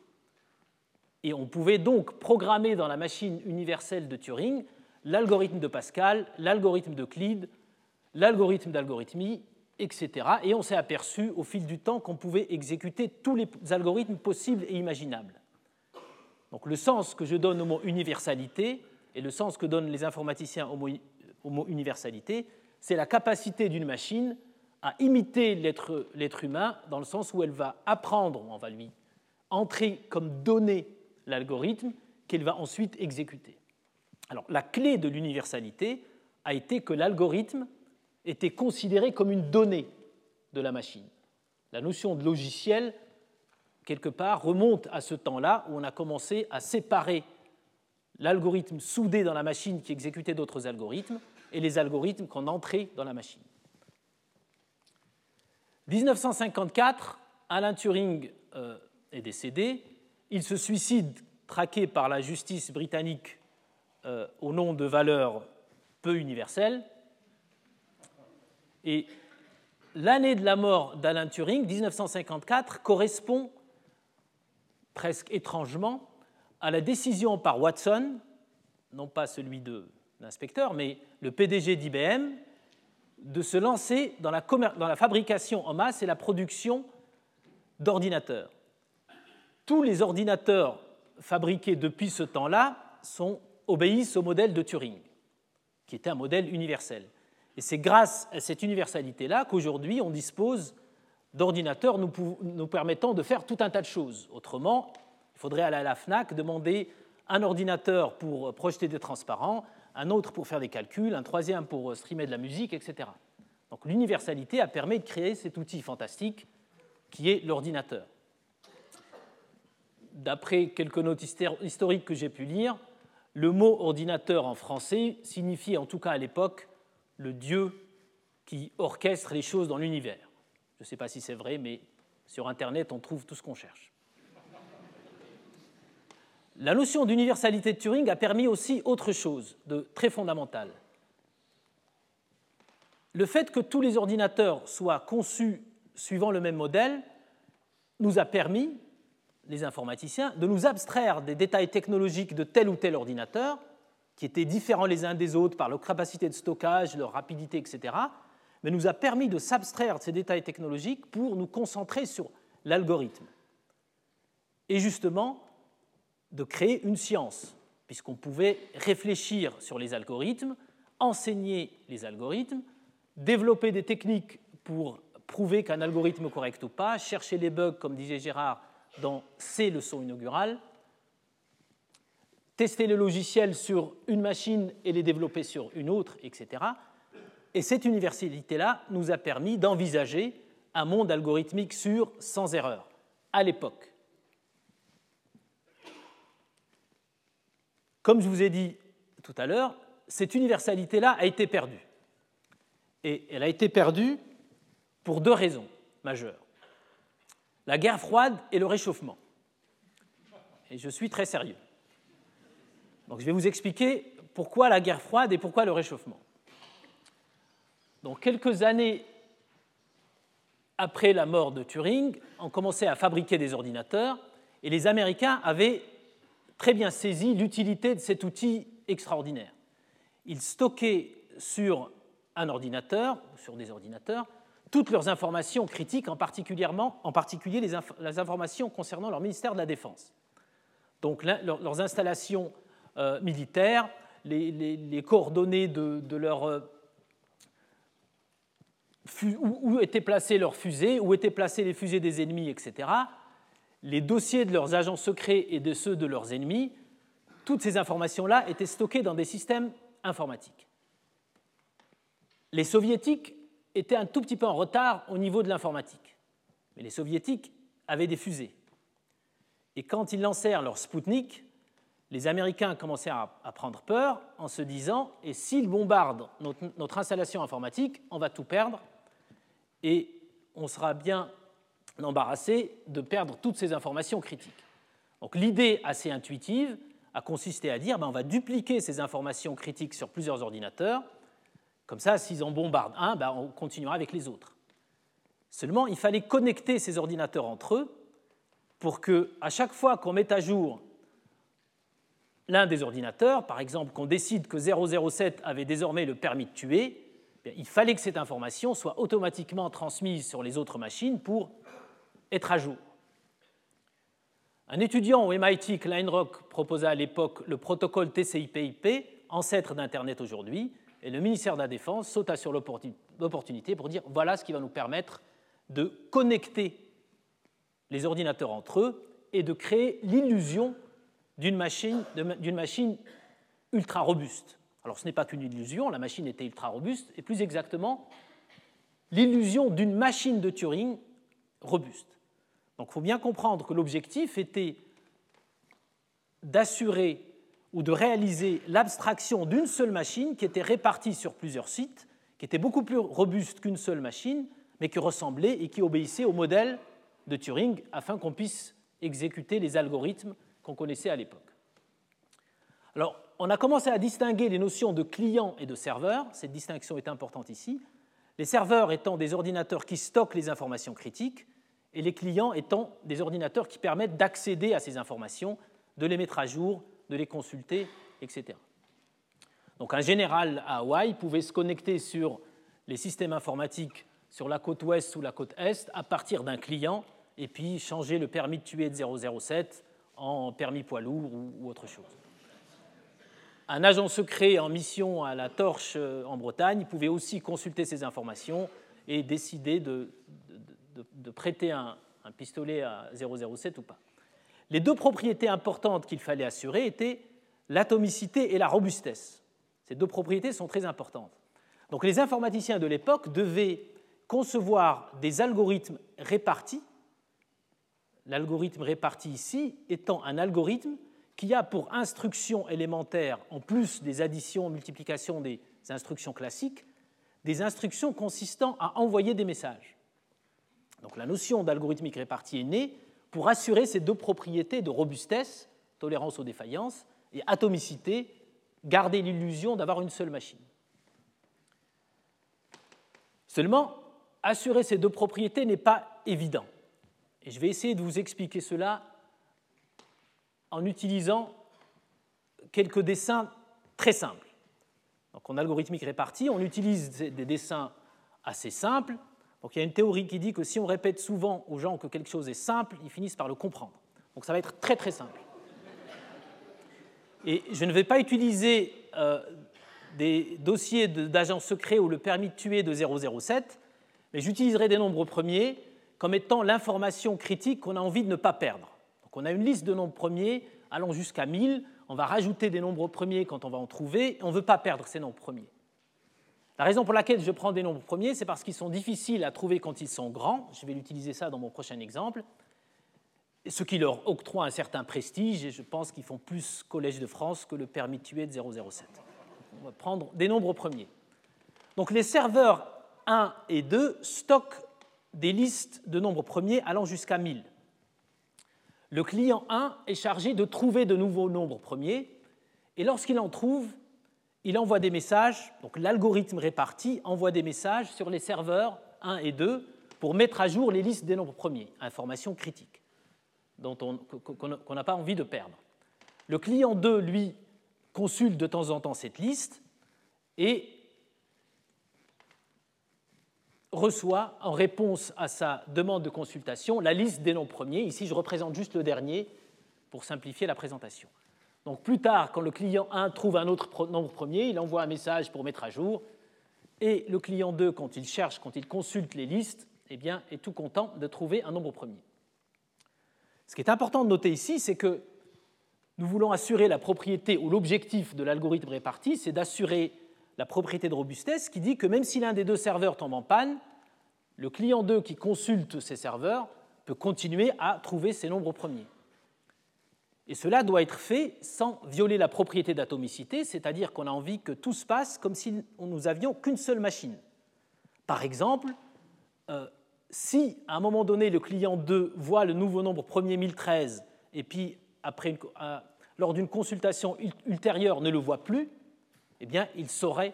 Et on pouvait donc programmer dans la machine universelle de Turing l'algorithme de Pascal, l'algorithme d'Euclide, l'algorithme d'algorithmie, etc. Et on s'est aperçu au fil du temps qu'on pouvait exécuter tous les algorithmes possibles et imaginables. Donc le sens que je donne au mot universalité et le sens que donnent les informaticiens au mot, universalité, c'est la capacité d'une machine à imiter l'être humain dans le sens où elle va apprendre, on va lui entrer comme donnée l'algorithme qu'elle va ensuite exécuter. Alors la clé de l'universalité a été que l'algorithme était considéré comme une donnée de la machine. La notion de logiciel, quelque part, remonte à ce temps-là où on a commencé à séparer l'algorithme soudé dans la machine qui exécutait d'autres algorithmes et les algorithmes qu'on entrait dans la machine. 1954, Alan Turing euh, est décédé. Il se suicide traqué par la justice britannique euh, au nom de valeurs peu universelles. Et l'année de la mort d'Alan Turing, 1954, correspond presque étrangement à la décision par Watson, non pas celui de l'inspecteur, mais le PDG d'IBM, de se lancer dans la, dans la, fabrication en masse et la production d'ordinateurs. Tous les ordinateurs fabriqués depuis ce temps-là obéissent au modèle de Turing, qui était un modèle universel. Et c'est grâce à cette universalité-là qu'aujourd'hui on dispose d'ordinateurs nous, permettant de faire tout un tas de choses. Autrement, il faudrait aller à la FNAC demander un ordinateur pour projeter des transparents, un autre pour faire des calculs, un troisième pour streamer de la musique, etc. Donc l'universalité a permis de créer cet outil fantastique qui est l'ordinateur. D'après quelques notes historiques que j'ai pu lire, le mot ordinateur en français signifiait en tout cas à l'époque le Dieu qui orchestre les choses dans l'univers. Je ne sais pas si c'est vrai, mais sur Internet, on trouve tout ce qu'on cherche. La notion d'universalité de Turing a permis aussi autre chose de très fondamental. Le fait que tous les ordinateurs soient conçus suivant le même modèle nous a permis, les informaticiens, de nous abstraire des détails technologiques de tel ou tel ordinateur qui étaient différents les uns des autres par leur capacité de stockage, leur rapidité, etc., mais nous a permis de s'abstraire de ces détails technologiques pour nous concentrer sur l'algorithme. Et justement, de créer une science, puisqu'on pouvait réfléchir sur les algorithmes, enseigner les algorithmes, développer des techniques pour prouver qu'un algorithme est correct ou pas, chercher les bugs, comme disait Gérard, dans ses leçons inaugurales, tester le logiciel sur une machine et les développer sur une autre, etc. Et cette universalité-là nous a permis d'envisager un monde algorithmique sûr, sans erreur, à l'époque. Comme je vous ai dit tout à l'heure, cette universalité-là a été perdue. Et elle a été perdue pour deux raisons majeures. La guerre froide et le réchauffement. Et je suis très sérieux. Donc je vais vous expliquer pourquoi la guerre froide et pourquoi le réchauffement. Donc quelques années après la mort de Turing, on commençait à fabriquer des ordinateurs et les Américains avaient très bien saisi l'utilité de cet outil extraordinaire. Ils stockaient sur un ordinateur, sur des ordinateurs, toutes leurs informations critiques, en, en particulier les, informations concernant leur ministère de la Défense. Donc leurs installations euh, militaires, les, coordonnées de, leur euh, où, étaient placées leurs fusées, où étaient placées les fusées des ennemis, etc. Les dossiers de leurs agents secrets et de ceux de leurs ennemis, toutes ces informations-là étaient stockées dans des systèmes informatiques. Les soviétiques étaient un tout petit peu en retard au niveau de l'informatique, mais les soviétiques avaient des fusées. Et quand ils lancèrent leur Sputnik, les Américains commençaient à, prendre peur en se disant et s'ils bombardent notre, installation informatique, on va tout perdre et on sera bien embarrassé de perdre toutes ces informations critiques. Donc l'idée assez intuitive a consisté à dire ben, on va dupliquer ces informations critiques sur plusieurs ordinateurs. Comme ça, s'ils en bombardent un, ben, on continuera avec les autres. Seulement, il fallait connecter ces ordinateurs entre eux pour que, à chaque fois qu'on met à jour l'un des ordinateurs, par exemple qu'on décide que 007 avait désormais le permis de tuer, il fallait que cette information soit automatiquement transmise sur les autres machines pour être à jour. Un étudiant au MIT, Kleinrock, proposa à l'époque le protocole TCP/IP, ancêtre d'Internet aujourd'hui, et le ministère de la Défense sauta sur l'opportunité pour dire voilà ce qui va nous permettre de connecter les ordinateurs entre eux et de créer l'illusion d'une machine, ultra robuste. Alors ce n'est pas qu'une illusion, la machine était ultra robuste, et plus exactement, l'illusion d'une machine de Turing robuste. Donc il faut bien comprendre que l'objectif était d'assurer ou de réaliser l'abstraction d'une seule machine qui était répartie sur plusieurs sites, qui était beaucoup plus robuste qu'une seule machine, mais qui ressemblait et qui obéissait au modèle de Turing afin qu'on puisse exécuter les algorithmes qu'on connaissait à l'époque. Alors, on a commencé à distinguer les notions de client et de serveur. Cette distinction est importante ici. Les serveurs étant des ordinateurs qui stockent les informations critiques et les clients étant des ordinateurs qui permettent d'accéder à ces informations, de les mettre à jour, de les consulter, etc. Donc un général à Hawaï pouvait se connecter sur les systèmes informatiques sur la côte ouest ou la côte est à partir d'un client et puis changer le permis de tuer de 007 en permis poids lourd ou, autre chose. Un agent secret en mission à la torche euh, en Bretagne pouvait aussi consulter ces informations et décider de, prêter un, pistolet à 007 ou pas. Les deux propriétés importantes qu'il fallait assurer étaient l'atomicité et la robustesse. Ces deux propriétés sont très importantes. Donc les informaticiens de l'époque devaient concevoir des algorithmes répartis l'algorithme réparti ici étant un algorithme qui a pour instruction élémentaire, en plus des additions, multiplications des instructions classiques, des instructions consistant à envoyer des messages. Donc la notion d'algorithmique répartie est née pour assurer ces deux propriétés de robustesse, tolérance aux défaillances, et atomicité, garder l'illusion d'avoir une seule machine. Seulement, assurer ces deux propriétés n'est pas évident. Et je vais essayer de vous expliquer cela en utilisant quelques dessins très simples. Donc en algorithmique répartie, on utilise des dessins assez simples. Donc il y a une théorie qui dit que si on répète souvent aux gens que quelque chose est simple, ils finissent par le comprendre. Donc ça va être très très simple. Et je ne vais pas utiliser euh, des dossiers d'agents secrets ou le permis de tuer de 007, mais j'utiliserai des nombres premiers comme étant l'information critique qu'on a envie de ne pas perdre. Donc on a une liste de nombres premiers allant jusqu'à 1000, on va rajouter des nombres premiers quand on va en trouver, et on ne veut pas perdre ces nombres premiers. La raison pour laquelle je prends des nombres premiers, c'est parce qu'ils sont difficiles à trouver quand ils sont grands, je vais l'utiliser ça dans mon prochain exemple, ce qui leur octroie un certain prestige, et je pense qu'ils font plus Collège de France que le permis de de 007. On va prendre des nombres premiers. Donc les serveurs 1 et 2 stockent des listes de nombres premiers allant jusqu'à 1000. Le client 1 est chargé de trouver de nouveaux nombres premiers, et lorsqu'il en trouve, il envoie des messages, donc l'algorithme réparti envoie des messages sur les serveurs 1 et 2 pour mettre à jour les listes des nombres premiers, information critique, qu'on n'a pas envie de perdre. Le client 2, lui, consulte de temps en temps cette liste et reçoit en réponse à sa demande de consultation la liste des noms premiers. Ici, je représente juste le dernier pour simplifier la présentation. Donc plus tard, quand le client 1 trouve un autre nombre premier, il envoie un message pour mettre à jour. Et le client 2, quand il cherche, quand il consulte les listes, eh est tout content de trouver un nombre premier. Ce qui est important de noter ici, c'est que nous voulons assurer la propriété ou l'objectif de l'algorithme réparti, c'est d'assurer la propriété de robustesse qui dit que même si l'un des deux serveurs tombe en panne, le client 2 qui consulte ces serveurs peut continuer à trouver ces nombres premiers. Et cela doit être fait sans violer la propriété d'atomicité, c'est-à-dire qu'on a envie que tout se passe comme si nous avions qu'une seule machine. Par exemple, euh, si à un moment donné le client 2 voit le nouveau nombre premier 1013 et puis après euh, lors d'une consultation ultérieure ne le voit plus, eh bien, il saurait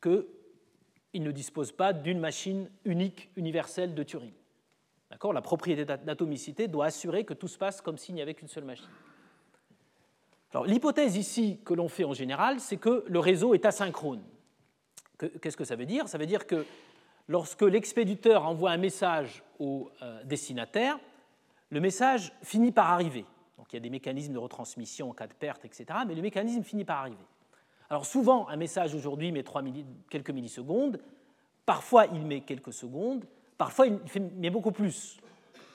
qu'il ne dispose pas d'une machine unique, universelle de Turing. La propriété d'atomicité doit assurer que tout se passe comme s'il n'y avait qu'une seule machine. L'hypothèse ici que l'on fait en général, c'est que le réseau est asynchrone. Qu'est-ce que ça veut dire? Ça veut dire que lorsque l'expéditeur envoie un message au euh, destinataire, le message finit par arriver. Donc il y a des mécanismes de retransmission en cas de perte, etc. Mais le mécanisme finit par arriver. Alors souvent, un message aujourd'hui met quelques millisecondes, parfois il met quelques secondes, parfois il met beaucoup plus,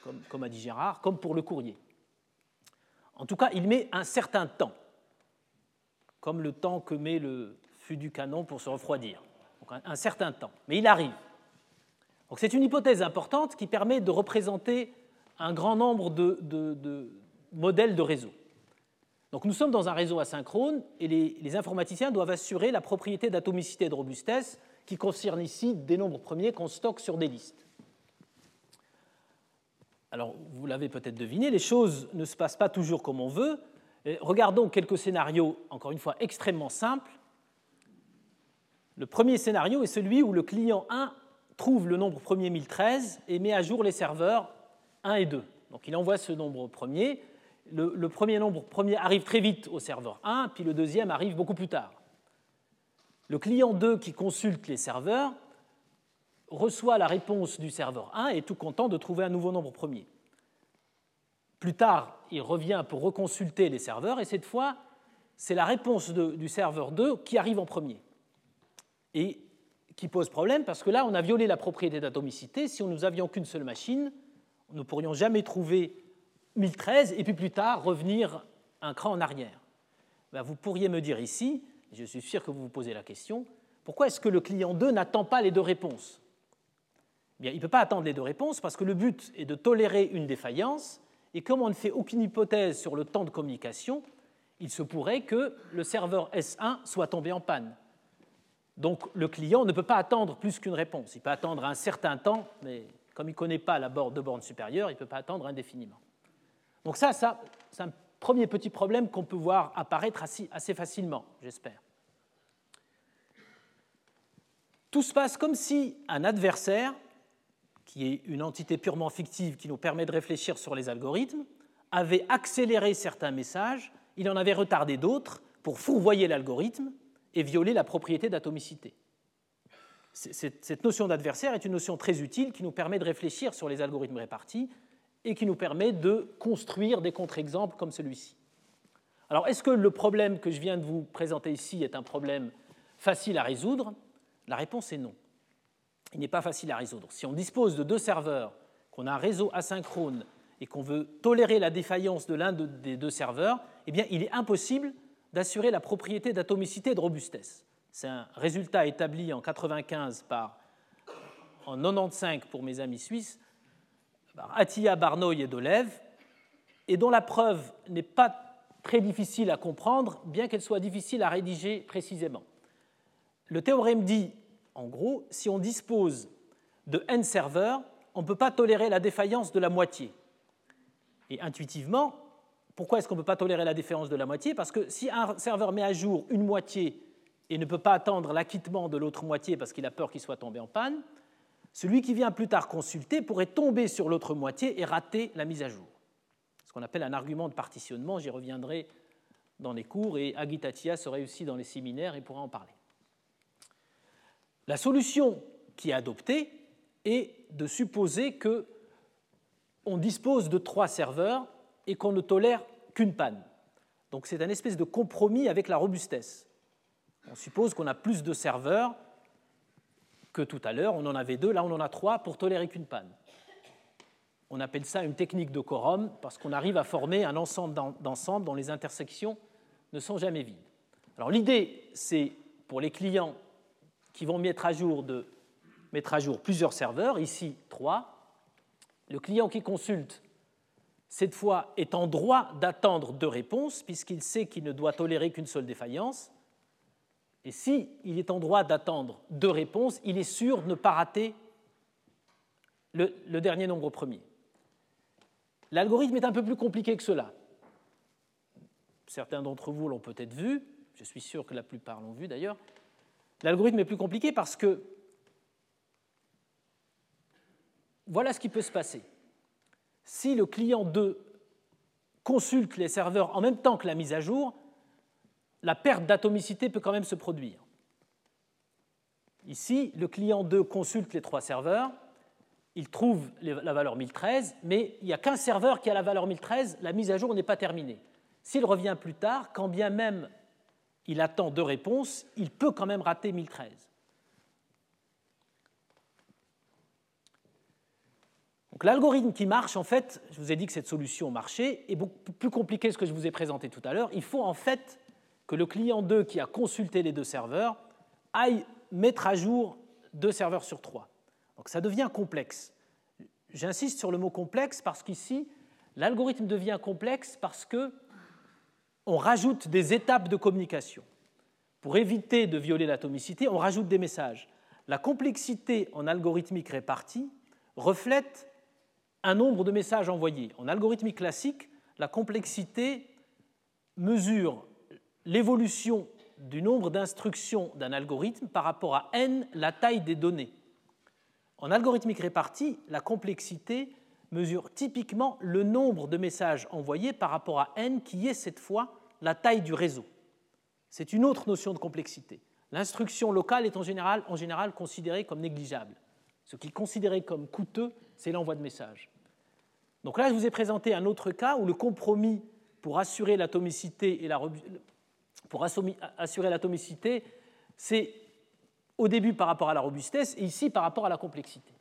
comme, comme a dit Gérard, comme pour le courrier. En tout cas, il met un certain temps, comme le temps que met le fût du canon pour se refroidir. Un, certain temps, mais il arrive. C'est une hypothèse importante qui permet de représenter un grand nombre de, modèles de réseau. Donc nous sommes dans un réseau asynchrone et les, informaticiens doivent assurer la propriété d'atomicité et de robustesse qui concerne ici des nombres premiers qu'on stocke sur des listes. Alors vous l'avez peut-être deviné, les choses ne se passent pas toujours comme on veut. regardons quelques scénarios, encore une fois, extrêmement simples. Le premier scénario est celui où le client 1 trouve le nombre premier 1013 et met à jour les serveurs 1 et 2. Donc il envoie ce nombre premier le, premier nombre premier arrive très vite au serveur 1, puis le deuxième arrive beaucoup plus tard. Le client 2 qui consulte les serveurs reçoit la réponse du serveur 1 et est tout content de trouver un nouveau nombre premier. Plus tard, il revient pour reconsulter les serveurs et cette fois, c'est la réponse du serveur 2 qui arrive en premier. Et qui pose problème parce que là, on a violé la propriété d'atomicité. Si nous n'avions qu'une seule machine, nous ne pourrions jamais trouver 1013 et puis plus tard revenir un cran en arrière. Ben, vous pourriez me dire ici, je suis sûr que vous vous posez la question, pourquoi est-ce que le client 2 n'attend pas les deux réponses Bien, Il ne peut pas attendre les deux réponses parce que le but est de tolérer une défaillance et comme on ne fait aucune hypothèse sur le temps de communication, il se pourrait que le serveur S1 soit tombé en panne. Donc le client ne peut pas attendre plus qu'une réponse. Il peut attendre un certain temps, mais comme il ne connaît pas la borne supérieure, il ne peut pas attendre indéfiniment. Donc ça c'est un premier petit problème qu'on peut voir apparaître assez, facilement, j'espère. Tout se passe comme si un adversaire, qui est une entité purement fictive qui nous permet de réfléchir sur les algorithmes, avait accéléré certains messages, il en avait retardé d'autres pour fourvoyer l'algorithme et violer la propriété d'atomicité. Cette notion d'adversaire est une notion très utile qui nous permet de réfléchir sur les algorithmes répartis et qui nous permet de construire des contre-exemples comme celui-ci. Alors, est-ce que le problème que je viens de vous présenter ici est un problème facile à résoudre? La réponse est non. Il n'est pas facile à résoudre. Si on dispose de deux serveurs, qu'on a un réseau asynchrone et qu'on veut tolérer la défaillance de l'un des deux serveurs, eh bien, il est impossible d'assurer la propriété d'atomicité et de robustesse. C'est un résultat établi en 95 par, en 95 pour mes amis suisses, Attila, Barnoy et Dolev, et dont la preuve n'est pas très difficile à comprendre, bien qu'elle soit difficile à rédiger précisément. Le théorème dit, en gros, si on dispose de n serveurs, on ne peut pas tolérer la défaillance de la moitié. Et intuitivement, pourquoi est-ce qu'on ne peut pas tolérer la défaillance de la moitié? Parce que si un serveur met à jour une moitié et ne peut pas attendre l'acquittement de l'autre moitié parce qu'il a peur qu'il soit tombé en panne, celui qui vient plus tard consulter pourrait tomber sur l'autre moitié et rater la mise à jour. Ce qu'on appelle un argument de partitionnement, j'y reviendrai dans les cours et Agitatia serait aussi dans les séminaires et pourra en parler. La solution qui est adoptée est de supposer que on dispose de trois serveurs et qu'on ne tolère qu'une panne. Donc c'est un espèce de compromis avec la robustesse. On suppose qu'on a plus de serveurs que tout à l'heure. On en avait deux, là on en a trois pour tolérer qu'une panne. On appelle ça une technique de quorum parce qu'on arrive à former un ensemble d'ensembles dont les intersections ne sont jamais vides. Alors l'idée, c'est pour les clients qui vont mettre à jour, plusieurs serveurs, ici trois, le client qui consulte cette fois est en droit d'attendre deux réponses puisqu'il sait qu'il ne doit tolérer qu'une seule défaillance. Et s'il il est en droit d'attendre deux réponses, il est sûr de ne pas rater le, le dernier nombre premier. L'algorithme est un peu plus compliqué que cela. Certains d'entre vous l'ont peut-être vu, je suis sûr que la plupart l'ont vu d'ailleurs. L'algorithme est plus compliqué parce que voilà ce qui peut se passer. Si le client 2 consulte les serveurs en même temps que la mise à jour, la perte d'atomicité peut quand même se produire. Ici, le client 2 consulte les trois serveurs, il trouve la valeur 1013, mais il n'y a qu'un serveur qui a la valeur 1013, la mise à jour n'est pas terminée. S'il revient plus tard, quand bien même il attend deux réponses, il peut quand même rater 1013. Donc l'algorithme qui marche, en fait, je vous ai dit que cette solution marchait, est beaucoup plus compliqué que ce que je vous ai présenté tout à l'heure. Il faut en fait que le client 2 qui a consulté les deux serveurs aille mettre à jour deux serveurs sur trois. Donc ça devient complexe. J'insiste sur le mot complexe parce qu'ici, l'algorithme devient complexe parce que on rajoute des étapes de communication. Pour éviter de violer l'atomicité, on rajoute des messages. La complexité en algorithmique répartie reflète un nombre de messages envoyés. En algorithmique classique, la complexité mesure l'évolution du nombre d'instructions d'un algorithme par rapport à n, la taille des données. En algorithmique répartie, la complexité mesure typiquement le nombre de messages envoyés par rapport à n, qui est cette fois la taille du réseau. C'est une autre notion de complexité. L'instruction locale est en général, considérée comme négligeable. Ce qui est considéré comme coûteux, c'est l'envoi de messages. Donc là, je vous ai présenté un autre cas où le compromis pour assurer l'atomicité et pour assurer l'atomicité, c'est au début par rapport à la robustesse et ici par rapport à la complexité.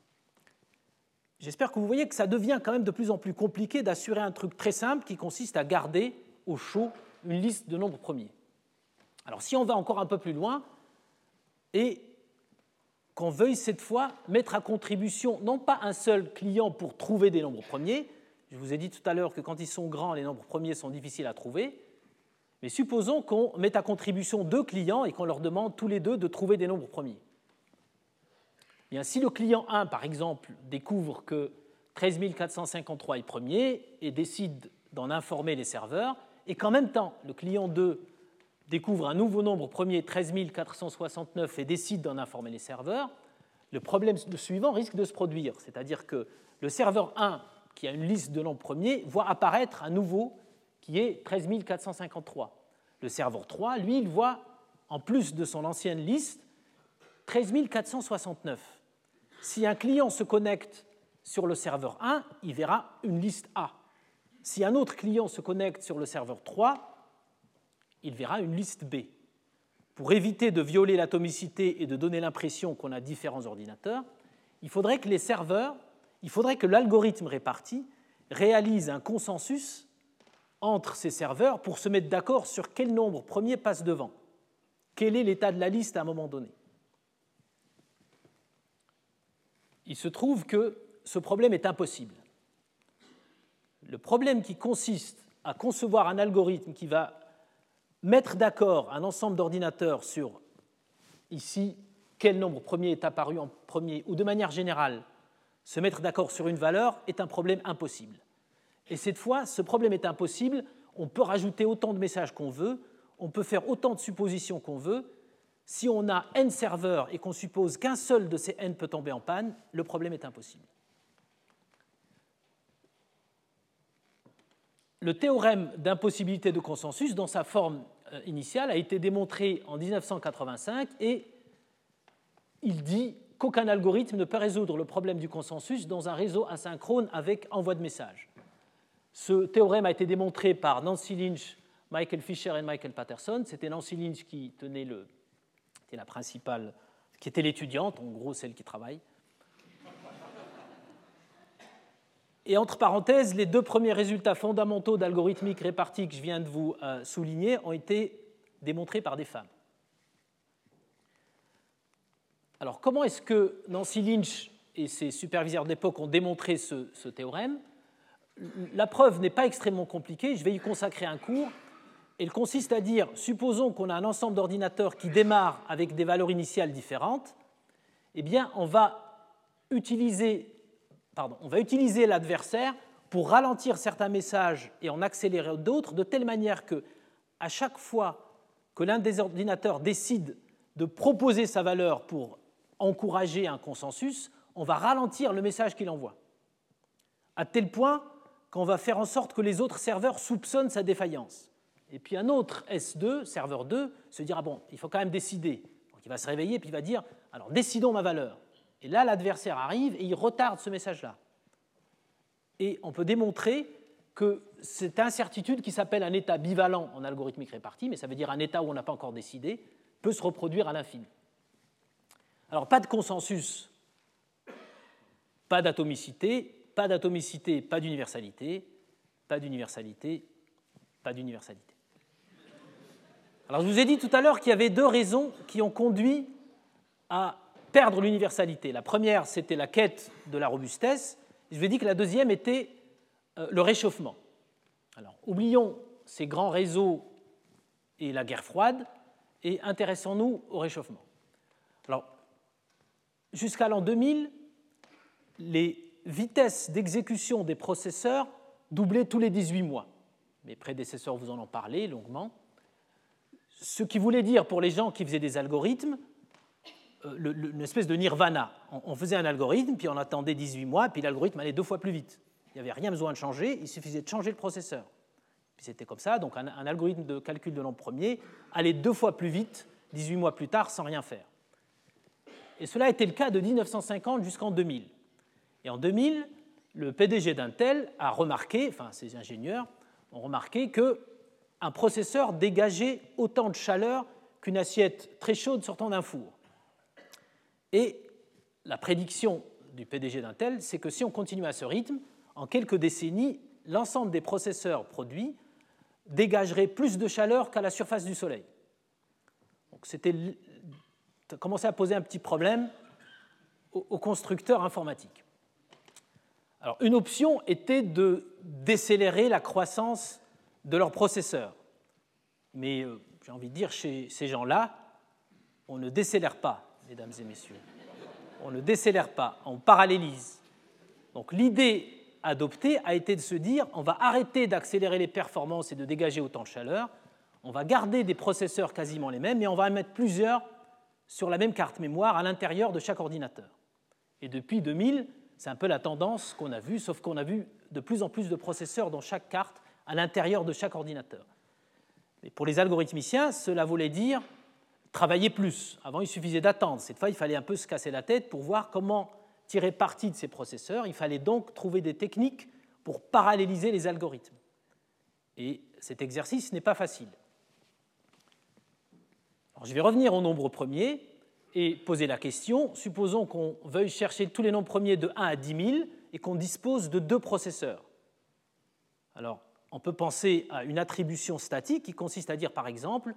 J'espère que vous voyez que ça devient quand même de plus en plus compliqué d'assurer un truc très simple qui consiste à garder au chaud une liste de nombres premiers. Alors si on va encore un peu plus loin et qu'on veuille cette fois mettre à contribution non pas un seul client pour trouver des nombres premiers, je vous ai dit tout à l'heure que quand ils sont grands, les nombres premiers sont difficiles à trouver, mais supposons qu'on mette à contribution deux clients et qu'on leur demande tous les deux de trouver des nombres premiers. Bien, si le client 1, par exemple, découvre que 13 453 est premier et décide d'en informer les serveurs, et qu'en même temps, le client 2 découvre un nouveau nombre premier, 13 469, et décide d'en informer les serveurs, le problème suivant risque de se produire. C'est-à-dire que le serveur 1, qui a une liste de nombres premiers, voit apparaître un nouveau qui est 13 453. Le serveur 3, lui, il voit, en plus de son ancienne liste, 13 469. Si un client se connecte sur le serveur 1, il verra une liste A. Si un autre client se connecte sur le serveur 3, il verra une liste B. Pour éviter de violer l'atomicité et de donner l'impression qu'on a différents ordinateurs, il faudrait que les serveurs, il faudrait que l'algorithme réparti réalise un consensus entre ces serveurs pour se mettre d'accord sur quel nombre premier passe devant. Quel est l'état de la liste à un moment donné Il se trouve que ce problème est impossible. Le problème qui consiste à concevoir un algorithme qui va mettre d'accord un ensemble d'ordinateurs sur, ici, quel nombre premier est apparu en premier, ou de manière générale, se mettre d'accord sur une valeur, est un problème impossible. Et cette fois, ce problème est impossible, on peut rajouter autant de messages qu'on veut, on peut faire autant de suppositions qu'on veut. Si on a n serveurs et qu'on suppose qu'un seul de ces n peut tomber en panne, le problème est impossible. le théorème d'impossibilité de consensus, dans sa forme euh, initiale, a été démontré en 1985 et il dit qu'aucun algorithme ne peut résoudre le problème du consensus dans un réseau asynchrone avec envoi de messages. Ce théorème a été démontré par Nancy Lynch, Michael Fisher et Michael Patterson. C'était Nancy Lynch qui tenait le, était la principale, qui était l'étudiante, en gros celle qui travaille. Et entre parenthèses, les deux premiers résultats fondamentaux d'algorithmique répartie que je viens de vous euh, souligner ont été démontrés par des femmes. Alors comment est-ce que Nancy Lynch et ses superviseurs d'époque ont démontré ce théorème? La preuve n'est pas extrêmement compliquée, je vais y consacrer un cours. Elle consiste à dire, supposons qu'on a un ensemble d'ordinateurs qui démarrent avec des valeurs initiales différentes, eh on va utiliser on va utiliser l'adversaire pour ralentir certains messages et en accélérer d'autres, de telle manière que, à chaque fois que l'un des ordinateurs décide de proposer sa valeur pour encourager un consensus, on va ralentir le message qu'il envoie. À tel point qu'on va faire en sorte que les autres serveurs soupçonnent sa défaillance. Et puis un autre S2, serveur 2, se dira, bon, il faut quand même décider. Donc il va se réveiller, puis il va dire, alors décidons ma valeur. Et là, l'adversaire arrive et il retarde ce message-là. Et on peut démontrer que cette incertitude qui s'appelle un état bivalent en algorithmique répartie, mais ça veut dire un état où on n'a pas encore décidé, peut se reproduire à l'infini. Alors pas de consensus, pas d'atomicité, pas d'atomicité, pas d'universalité, pas d'universalité, pas d'universalité. Je vous ai dit tout à l'heure qu'il y avait deux raisons qui ont conduit à perdre l'universalité. La première, c'était la quête de la robustesse. Je vous ai dit que la deuxième était euh, le réchauffement. Alors, oublions ces grands réseaux et la guerre froide et intéressons-nous au réchauffement. Alors, jusqu'à l'an 2000, les vitesses d'exécution des processeurs doublaient tous les 18 mois. Mes prédécesseurs vous en ont parlé longuement. Ce qui voulait dire pour les gens qui faisaient des algorithmes euh, une espèce de nirvana. On faisait un algorithme, puis on attendait 18 mois, puis l'algorithme allait deux fois plus vite. Il n'y avait rien besoin de changer, il suffisait de changer le processeur. Puis c'était comme ça, donc un, algorithme de calcul de nombre premier allait deux fois plus vite, 18 mois plus tard, sans rien faire. Et cela a été le cas de 1950 jusqu'en 2000. Et en 2000, le PDG d'Intel a remarqué, enfin ses ingénieurs ont remarqué que un processeur dégageait autant de chaleur qu'une assiette très chaude sortant d'un four. Et la prédiction du PDG d'Intel, c'est que si on continue à ce rythme, en quelques décennies, l'ensemble des processeurs produits dégagerait plus de chaleur qu'à la surface du Soleil. Donc c'était commençait à poser un petit problème aux constructeurs informatiques. Alors, une option était de décélérer la croissance de leurs processeurs. Mais euh, j'ai envie de dire, chez ces gens-là, on ne décélère pas, mesdames et messieurs. On ne décélère pas, on parallélise. Donc l'idée adopté a été de se dire on va arrêter d'accélérer les performances et de dégager autant de chaleur, on va garder des processeurs quasiment les mêmes, mais on va en mettre plusieurs sur la même carte mémoire à l'intérieur de chaque ordinateur. Et depuis 2000, c'est un peu la tendance qu'on a vue, sauf qu'on a vu de plus en plus de processeurs dans chaque carte à l'intérieur de chaque ordinateur. Pour les algorithmiciens, cela voulait dire travailler plus. Avant, il suffisait d'attendre. Cette fois, il fallait un peu se casser la tête pour voir comment tirer parti de ces processeurs, il fallait donc trouver des techniques pour paralléliser les algorithmes. Et cet exercice n'est pas facile. je vais revenir au nombre premier et poser la question. Supposons qu'on veuille chercher tous les nombres premiers de 1 à 10 000 et qu'on dispose de deux processeurs. Alors, on peut penser à une attribution statique qui consiste à dire, par exemple,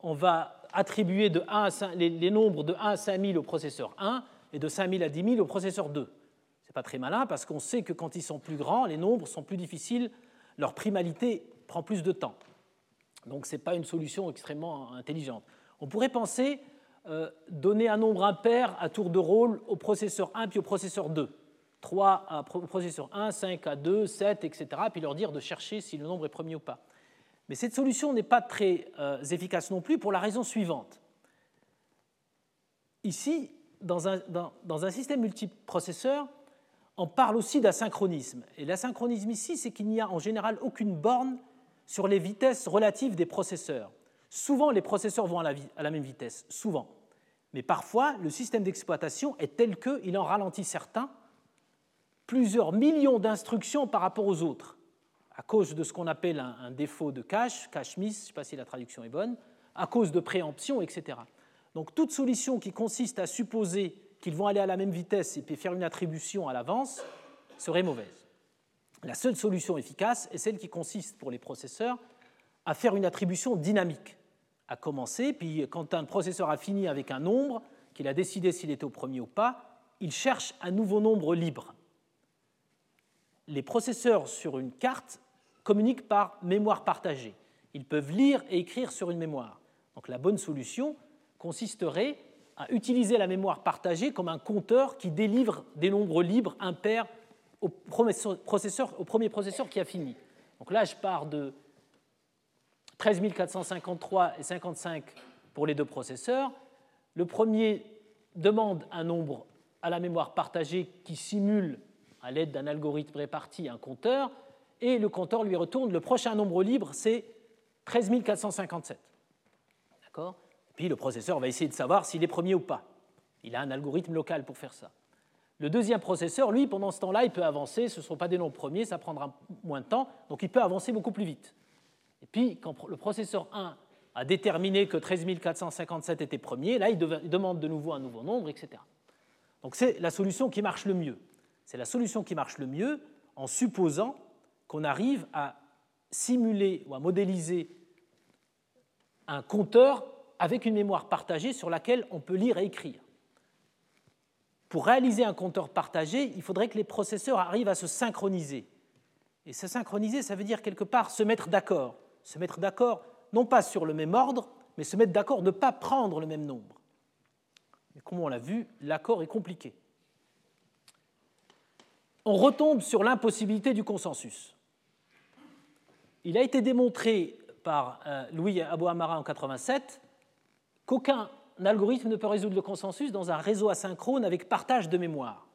on va attribuer de 1 à les, les, nombres de 1 à 5000 au processeur 1 et de 5000 à 10 000 au processeur 2. Ce n'est pas très malin parce qu'on sait que quand ils sont plus grands, les nombres sont plus difficiles, leur primalité prend plus de temps. Donc ce n'est pas une solution extrêmement intelligente. On pourrait penser euh, donner un nombre impair à tour de rôle au processeur 1 puis au processeur 2. 3 au processeur 1, 5 à 2, 7, etc. Puis leur dire de chercher si le nombre est premier ou pas. Mais cette solution n'est pas très euh, efficace non plus pour la raison suivante. Ici, dans un, dans, un système multiprocesseur, on parle aussi d'asynchronisme. Et l'asynchronisme ici, c'est qu'il n'y a en général aucune borne sur les vitesses relatives des processeurs. Souvent, les processeurs vont à la, à la même vitesse, souvent. Mais parfois, le système d'exploitation est tel qu'il en ralentit certains, plusieurs millions d'instructions par rapport aux autres, à cause de ce qu'on appelle un, défaut de cache, cache miss, je ne sais pas si la traduction est bonne, à cause de préemption, etc. Donc toute solution qui consiste à supposer qu'ils vont aller à la même vitesse et puis faire une attribution à l'avance serait mauvaise. La seule solution efficace est celle qui consiste pour les processeurs à faire une attribution dynamique, à commencer, puis quand un processeur a fini avec un nombre, qu'il a décidé s'il était au premier ou pas, il cherche un nouveau nombre libre. Les processeurs sur une carte communiquent par mémoire partagée. Ils peuvent lire et écrire sur une mémoire. Donc la bonne solution, consisterait à utiliser la mémoire partagée comme un compteur qui délivre des nombres libres impairs au, processeur, au premier processeur qui a fini. Donc là, je pars de 13 453 et 55 pour les deux processeurs. Le premier demande un nombre à la mémoire partagée qui simule, à l'aide d'un algorithme réparti, un compteur, et le compteur lui retourne le prochain nombre libre, c'est 13 457. D'accord? Puis le processeur va essayer de savoir s'il est premier ou pas. Il a un algorithme local pour faire ça. Le deuxième processeur, lui, pendant ce temps-là, il peut avancer, ce ne sont pas des nombres premiers, ça prendra moins de temps, donc il peut avancer beaucoup plus vite. Et puis, quand le processeur 1 a déterminé que 13 457 était premier, là, il demande de nouveau un nouveau nombre, etc. Donc c'est la solution qui marche le mieux. C'est la solution qui marche le mieux en supposant qu'on arrive à simuler ou à modéliser un compteur avec une mémoire partagée sur laquelle on peut lire et écrire. Pour réaliser un compteur partagé, il faudrait que les processeurs arrivent à se synchroniser. Et se synchroniser, ça veut dire quelque part se mettre d'accord. Se mettre d'accord, non pas sur le même ordre, mais se mettre d'accord de ne pas prendre le même nombre. Mais comme on l'a vu, l'accord est compliqué. On retombe sur l'impossibilité du consensus. Il a été démontré par euh, Louis Abouamara en 87 qu'aucun algorithme ne peut résoudre le consensus dans un réseau asynchrone avec partage de mémoire.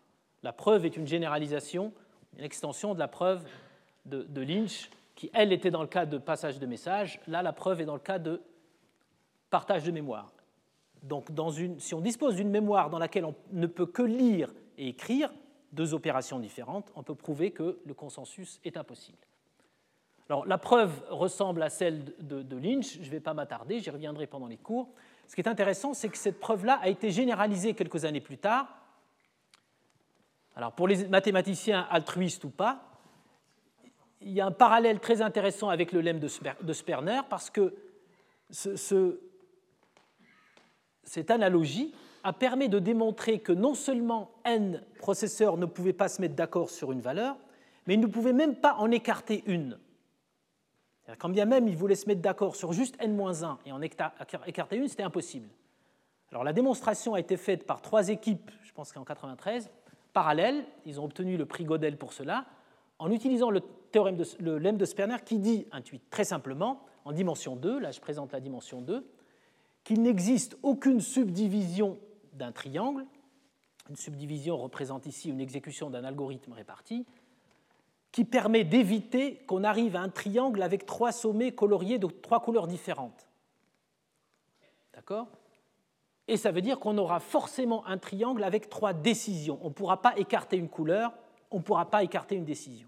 La preuve est une généralisation, une extension de la preuve de, Lynch, qui, elle, était dans le cas de passage de messages. Là, la preuve est dans le cas de partage de mémoire. Donc, si on dispose d'une mémoire dans laquelle on ne peut que lire et écrire, deux opérations différentes, on peut prouver que le consensus est impossible. Alors, la preuve ressemble à celle de, Lynch, je ne vais pas m'attarder, j'y reviendrai pendant les cours. Ce qui est intéressant, c'est que cette preuve-là a été généralisée quelques années plus tard. Alors, pour les mathématiciens altruistes ou pas, il y a un parallèle très intéressant avec le lemme de Sperner parce que cette analogie a permis de démontrer que non seulement n processeurs ne pouvaient pas se mettre d'accord sur une valeur, mais ils ne pouvaient même pas en écarter une. Quand bien même ils voulaient se mettre d'accord sur juste n-1 et en écarter une, c'était impossible. Alors la démonstration a été faite par trois équipes, je pense qu'en 93, parallèles. Ils ont obtenu le prix Godel pour cela, en utilisant le théorème de, le lemme de Sperner qui dit, intuite très simplement, en dimension 2, là je présente la dimension 2, qu'il n'existe aucune subdivision d'un triangle. Une subdivision représente ici une exécution d'un algorithme réparti qui permet d'éviter qu'on arrive à un triangle avec trois sommets coloriés de trois couleurs différentes. D'accord? Et ça veut dire qu'on aura forcément un triangle avec trois décisions. On ne pourra pas écarter une couleur, on ne pourra pas écarter une décision.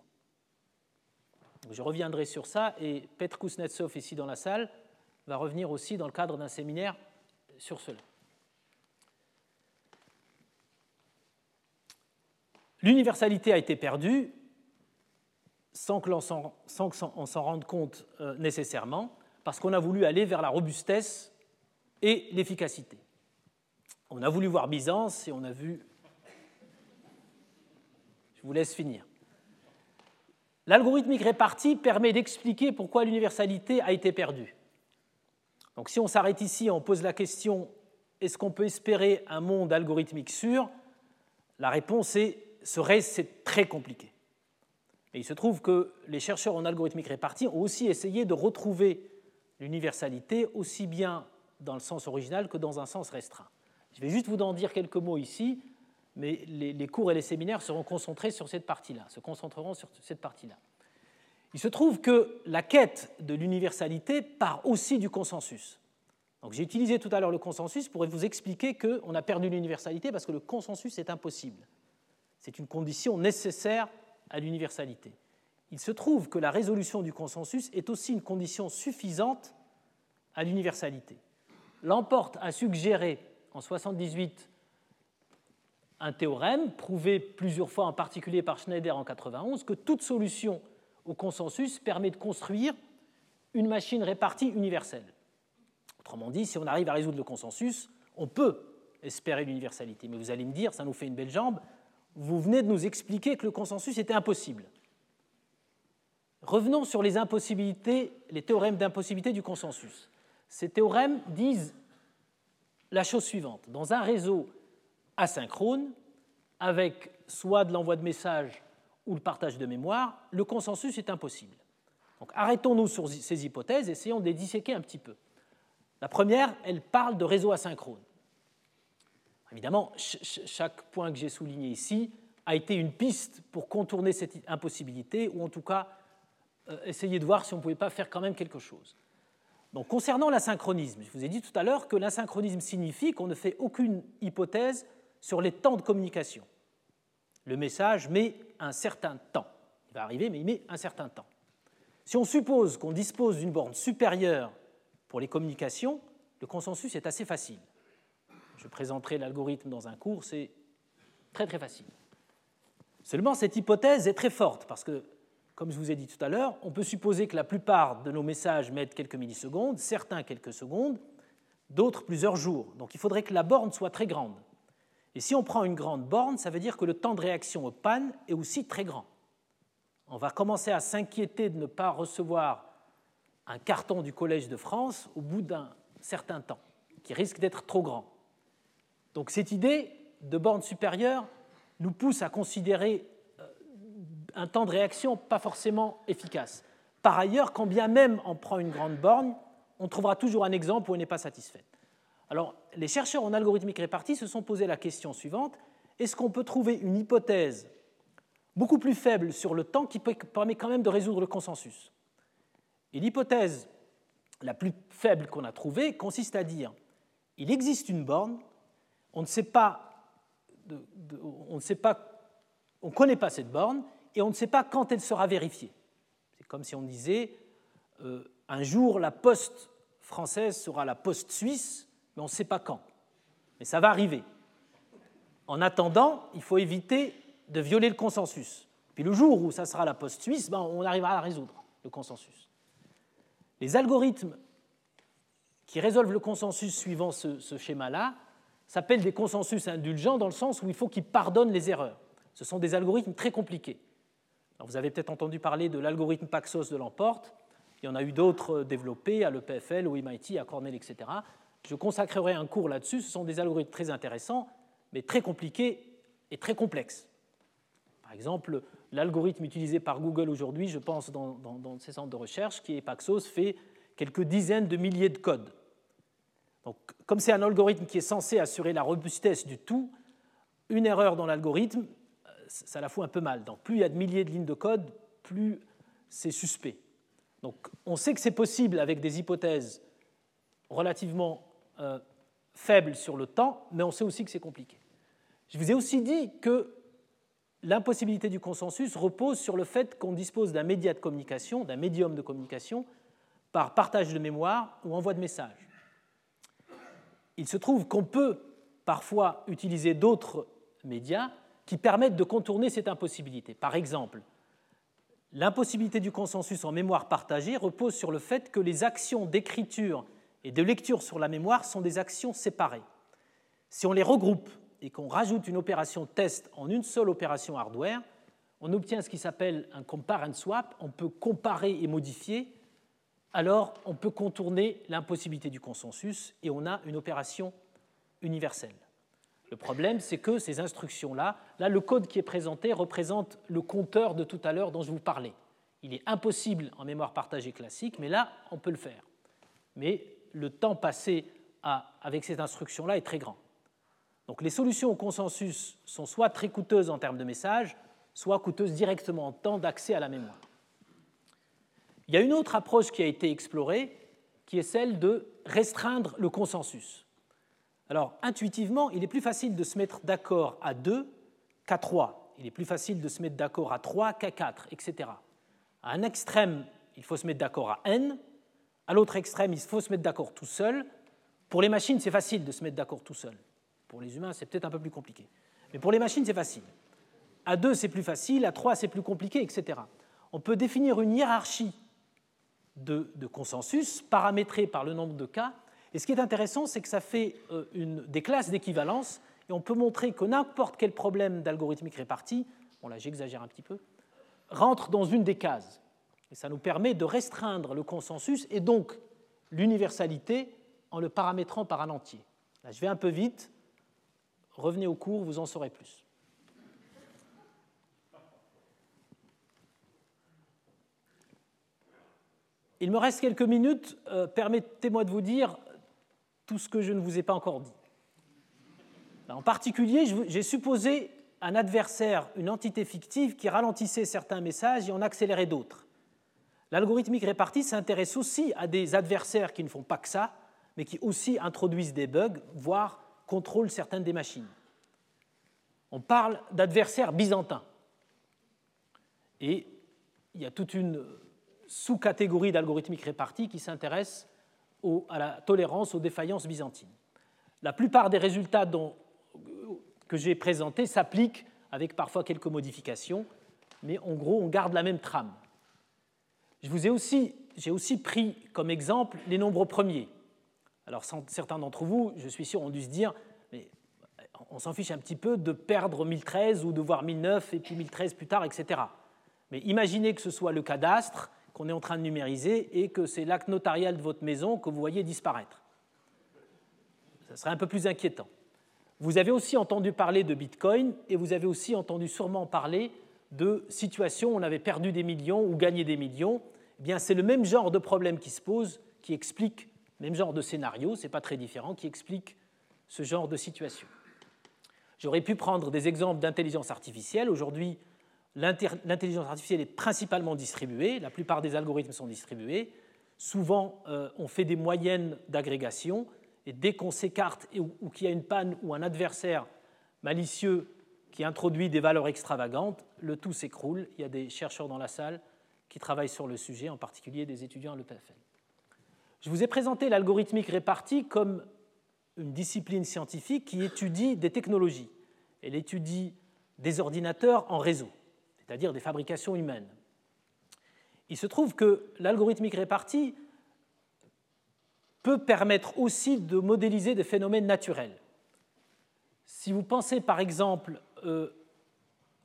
Je reviendrai sur ça et Petr Kuznetsov, ici dans la salle, va revenir aussi dans le cadre d'un séminaire sur cela. L'universalité a été perdue sans qu'on s'en rende compte euh, nécessairement, parce qu'on a voulu aller vers la robustesse et l'efficacité. On a voulu voir Byzance et on a vu... Je vous laisse finir. L'algorithmique répartie permet d'expliquer pourquoi l'universalité a été perdue. Donc si on s'arrête ici et on pose la question est-ce qu'on peut espérer un monde algorithmique sûr? La réponse est serait c'est très compliqué. Mais il se trouve que les chercheurs en algorithmique répartie ont aussi essayé de retrouver l'universalité aussi bien dans le sens original que dans un sens restreint. Je vais juste vous en dire quelques mots ici, mais les, cours et les séminaires seront concentrés sur cette partie-là, se concentreront sur cette partie-là. Il se trouve que la quête de l'universalité part aussi du consensus. Donc j'ai utilisé tout à l'heure le consensus pour vous expliquer qu'on a perdu l'universalité parce que le consensus est impossible. C'est une condition nécessaire à l'universalité. Il se trouve que la résolution du consensus est aussi une condition suffisante à l'universalité. L'emporte a suggéré en 1978 un théorème prouvé plusieurs fois, en particulier par Schneider en 91, que toute solution au consensus permet de construire une machine répartie universelle. Autrement dit, si on arrive à résoudre le consensus, on peut espérer l'universalité. Mais vous allez me dire, ça nous fait une belle jambe, vous venez de nous expliquer que le consensus était impossible. Revenons sur les impossibilités, les théorèmes d'impossibilité du consensus. Ces théorèmes disent la chose suivante. Dans un réseau asynchrone, avec soit de l'envoi de messages ou le partage de mémoire, le consensus est impossible. Donc arrêtons-nous sur ces hypothèses, essayons de les disséquer un petit peu. La première, elle parle de réseau asynchrone. Évidemment, chaque point que j'ai souligné ici a été une piste pour contourner cette impossibilité, ou en tout cas euh, essayer de voir si on ne pouvait pas faire quand même quelque chose. Donc, concernant l'asynchronisme, je vous ai dit tout à l'heure que l'asynchronisme signifie qu'on ne fait aucune hypothèse sur les temps de communication. Le message met un certain temps. Il va arriver, mais il met un certain temps. Si on suppose qu'on dispose d'une borne supérieure pour les communications, le consensus est assez facile. Je présenterai l'algorithme dans un cours, c'est très très facile. Seulement, cette hypothèse est très forte parce que, comme je vous ai dit tout à l'heure, on peut supposer que la plupart de nos messages mettent quelques millisecondes, certains quelques secondes, d'autres plusieurs jours. Donc il faudrait que la borne soit très grande. Et si on prend une grande borne, ça veut dire que le temps de réaction aux pannes est aussi très grand. On va commencer à s'inquiéter de ne pas recevoir un carton du Collège de France au bout d'un certain temps, qui risque d'être trop grand. Donc cette idée de borne supérieure nous pousse à considérer euh, un temps de réaction pas forcément efficace. Par ailleurs, quand bien même on prend une grande borne, on trouvera toujours un exemple où elle n'est pas satisfaite. Alors, les chercheurs en algorithmique répartie se sont posé la question suivante est-ce qu'on peut trouver une hypothèse beaucoup plus faible sur le temps qui permet quand même de résoudre le consensus? Et l'hypothèse la plus faible qu'on a trouvée consiste à dire il existe une borne, on ne sait pas, on ne sait pas, on connaît pas cette borne et on ne sait pas quand elle sera vérifiée. C'est comme si on disait euh, un jour la poste française sera la poste suisse, mais on ne sait pas quand. Mais ça va arriver. En attendant, il faut éviter de violer le consensus. Puis le jour où ça sera la poste suisse, ben, on arrivera à résoudre le consensus. Les algorithmes qui résolvent le consensus suivant ce, ce schéma-là s'appellent des consensus indulgents dans le sens où il faut qu'ils pardonnent les erreurs. Ce sont des algorithmes très compliqués. vous avez peut-être entendu parler de l'algorithme Paxos de l'emporte. Il y en a eu d'autres développés à l'EPFL, au MIT, à Cornell, etc. Je consacrerai un cours là-dessus. Ce sont des algorithmes très intéressants, mais très compliqués et très complexes. Par exemple, l'algorithme utilisé par Google aujourd'hui, je pense, dans, dans, ces centres de recherche, qui est Paxos, fait quelques dizaines de milliers de codes. Donc, comme c'est un algorithme qui est censé assurer la robustesse du tout, une erreur dans l'algorithme, ça la fout un peu mal. Donc, plus il y a de milliers de lignes de code, plus c'est suspect. Donc, on sait que c'est possible avec des hypothèses relativement euh, faible sur le temps, mais on sait aussi que c'est compliqué. Je vous ai aussi dit que l'impossibilité du consensus repose sur le fait qu'on dispose d'un média de communication, d'un médium de communication, par partage de mémoire ou envoi de messages. Il se trouve qu'on peut parfois utiliser d'autres médias qui permettent de contourner cette impossibilité. Par exemple, l'impossibilité du consensus en mémoire partagée repose sur le fait que les actions d'écriture et de lecture sur la mémoire sont des actions séparées. Si on les regroupe et qu'on rajoute une opération test en une seule opération hardware, on obtient ce qui s'appelle un compare and swap. On peut comparer et modifier. Alors, on peut contourner l'impossibilité du consensus et on a une opération universelle. Le problème, c'est que ces instructions-là, là, le code qui est présenté représente le compteur de tout à l'heure dont je vous parlais. Il est impossible en mémoire partagée classique, mais là, on peut le faire. Mais le temps passé avec cette instruction-là est très grand. Donc les solutions au consensus sont soit très coûteuses en termes de messages, soit coûteuses directement en temps d'accès à la mémoire. Il y a une autre approche qui a été explorée, qui est celle de restreindre le consensus. Alors, intuitivement, il est plus facile de se mettre d'accord à 2 qu'à 3. Il est plus facile de se mettre d'accord à 3 qu'à 4, etc. À un extrême, il faut se mettre d'accord à n, à l'autre extrême, il faut se mettre d'accord tout seul. Pour les machines, c'est facile de se mettre d'accord tout seul. Pour les humains, c'est peut-être un peu plus compliqué. Mais pour les machines, c'est facile. À 2, c'est plus facile, à 3, c'est plus compliqué, etc. On peut définir une hiérarchie de, consensus paramétrée par le nombre de cas. Et ce qui est intéressant, c'est que ça fait euh, une, des classes d'équivalence, et on peut montrer que n'importe quel problème d'algorithmique répartie, bon là j'exagère un petit peu, rentre dans une des cases. Et ça nous permet de restreindre le consensus et donc l'universalité en le paramétrant par un entier. Là, je vais un peu vite. Revenez au cours, vous en saurez plus. Il me reste quelques minutes. Euh, permettez-moi de vous dire tout ce que je ne vous ai pas encore dit. En particulier, j'ai supposé un adversaire, une entité fictive qui ralentissait certains messages et en accélérait d'autres. L'algorithmique répartie s'intéresse aussi à des adversaires qui ne font pas que ça, mais qui aussi introduisent des bugs, voire contrôlent certaines des machines. On parle d'adversaires byzantins. Et il y a toute une sous-catégorie d'algorithmique répartie qui s'intéresse à la tolérance aux défaillances byzantines. La plupart des résultats que j'ai présentés s'appliquent avec parfois quelques modifications, mais en gros, on garde la même trame. Je vous ai aussi, j'ai aussi pris comme exemple les nombres premiers. Alors certains d'entre vous, je suis sûr, ont dû se dire, on s'en fiche un petit peu de perdre 1013 ou de voir 1009 et puis 1013 plus tard, etc. Mais imaginez que ce soit le cadastre qu'on est en train de numériser et que c'est l'acte notarial de votre maison que vous voyez disparaître. Ça serait un peu plus inquiétant. Vous avez aussi entendu parler de Bitcoin et vous avez aussi entendu sûrement parler de situations où on avait perdu des millions ou gagné des millions. Eh bien, c'est le même genre de problème qui se pose, qui explique, même genre de scénario, c'est pas très différent, qui explique ce genre de situation. J'aurais pu prendre des exemples d'intelligence artificielle. Aujourd'hui, l'intelligence artificielle est principalement distribuée, la plupart des algorithmes sont distribués. Souvent, euh, on fait des moyennes d'agrégation, et dès qu'on s'écarte ou qu'il y a une panne ou un adversaire malicieux qui introduit des valeurs extravagantes, le tout s'écroule. Il y a des chercheurs dans la salle qui travaillent sur le sujet, en particulier des étudiants à l'EPFL. Je vous ai présenté l'algorithmique répartie comme une discipline scientifique qui étudie des technologies. Elle étudie des ordinateurs en réseau, c'est-à-dire des fabrications humaines. Il se trouve que l'algorithmique répartie peut permettre aussi de modéliser des phénomènes naturels. Si vous pensez par exemple euh,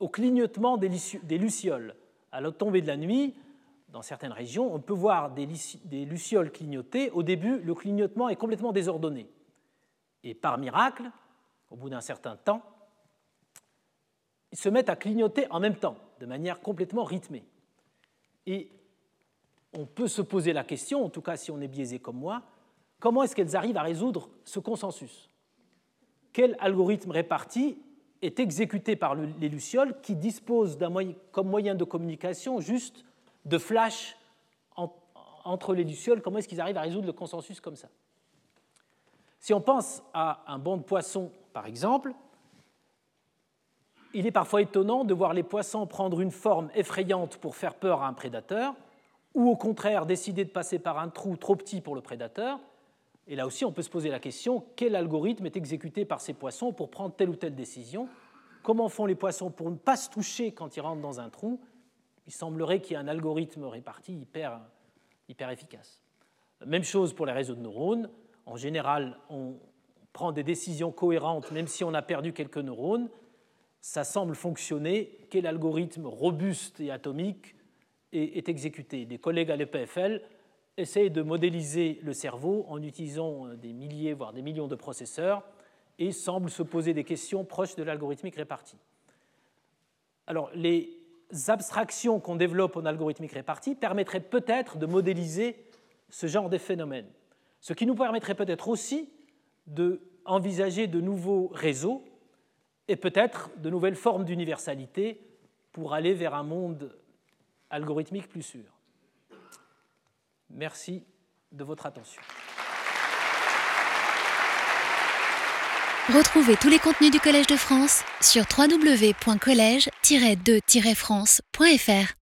au clignotement des, lucioles à la tombée de la nuit, dans certaines régions, on peut voir des, lucioles clignoter. Au début, le clignotement est complètement désordonné. Et par miracle, au bout d'un certain temps, ils se mettent à clignoter en même temps, de manière complètement rythmée. Et on peut se poser la question, en tout cas si on est biaisé comme moi, comment est-ce qu'elles arrivent à résoudre ce consensus? Quel algorithme réparti est exécuté par les lucioles qui disposent comme moyen de communication juste de flash entre les lucioles? Comment est-ce qu'ils arrivent à résoudre le consensus comme ça? Si on pense à un banc de poissons, par exemple, il est parfois étonnant de voir les poissons prendre une forme effrayante pour faire peur à un prédateur, ou au contraire décider de passer par un trou trop petit pour le prédateur, et là aussi, on peut se poser la question, quel algorithme est exécuté par ces poissons pour prendre telle ou telle décision? Comment font les poissons pour ne pas se toucher quand ils rentrent dans un trou? Il semblerait qu'il y ait un algorithme réparti hyper, efficace. Même chose pour les réseaux de neurones. En général, on prend des décisions cohérentes même si on a perdu quelques neurones. Ça semble fonctionner. Quel algorithme robuste et atomique est exécuté Des collègues à l'EPFL essaye de modéliser le cerveau en utilisant euh, des milliers, voire des millions de processeurs, et semble se poser des questions proches de l'algorithmique répartie. Alors, les abstractions qu'on développe en algorithmique répartie permettraient peut-être de modéliser ce genre de phénomènes, ce qui nous permettrait peut-être aussi d'envisager de nouveaux réseaux et peut-être de nouvelles formes d'universalité pour aller vers un monde algorithmique plus sûr. Merci de votre attention. Retrouvez tous les contenus du Collège de France sur www.colège-2-france.fr.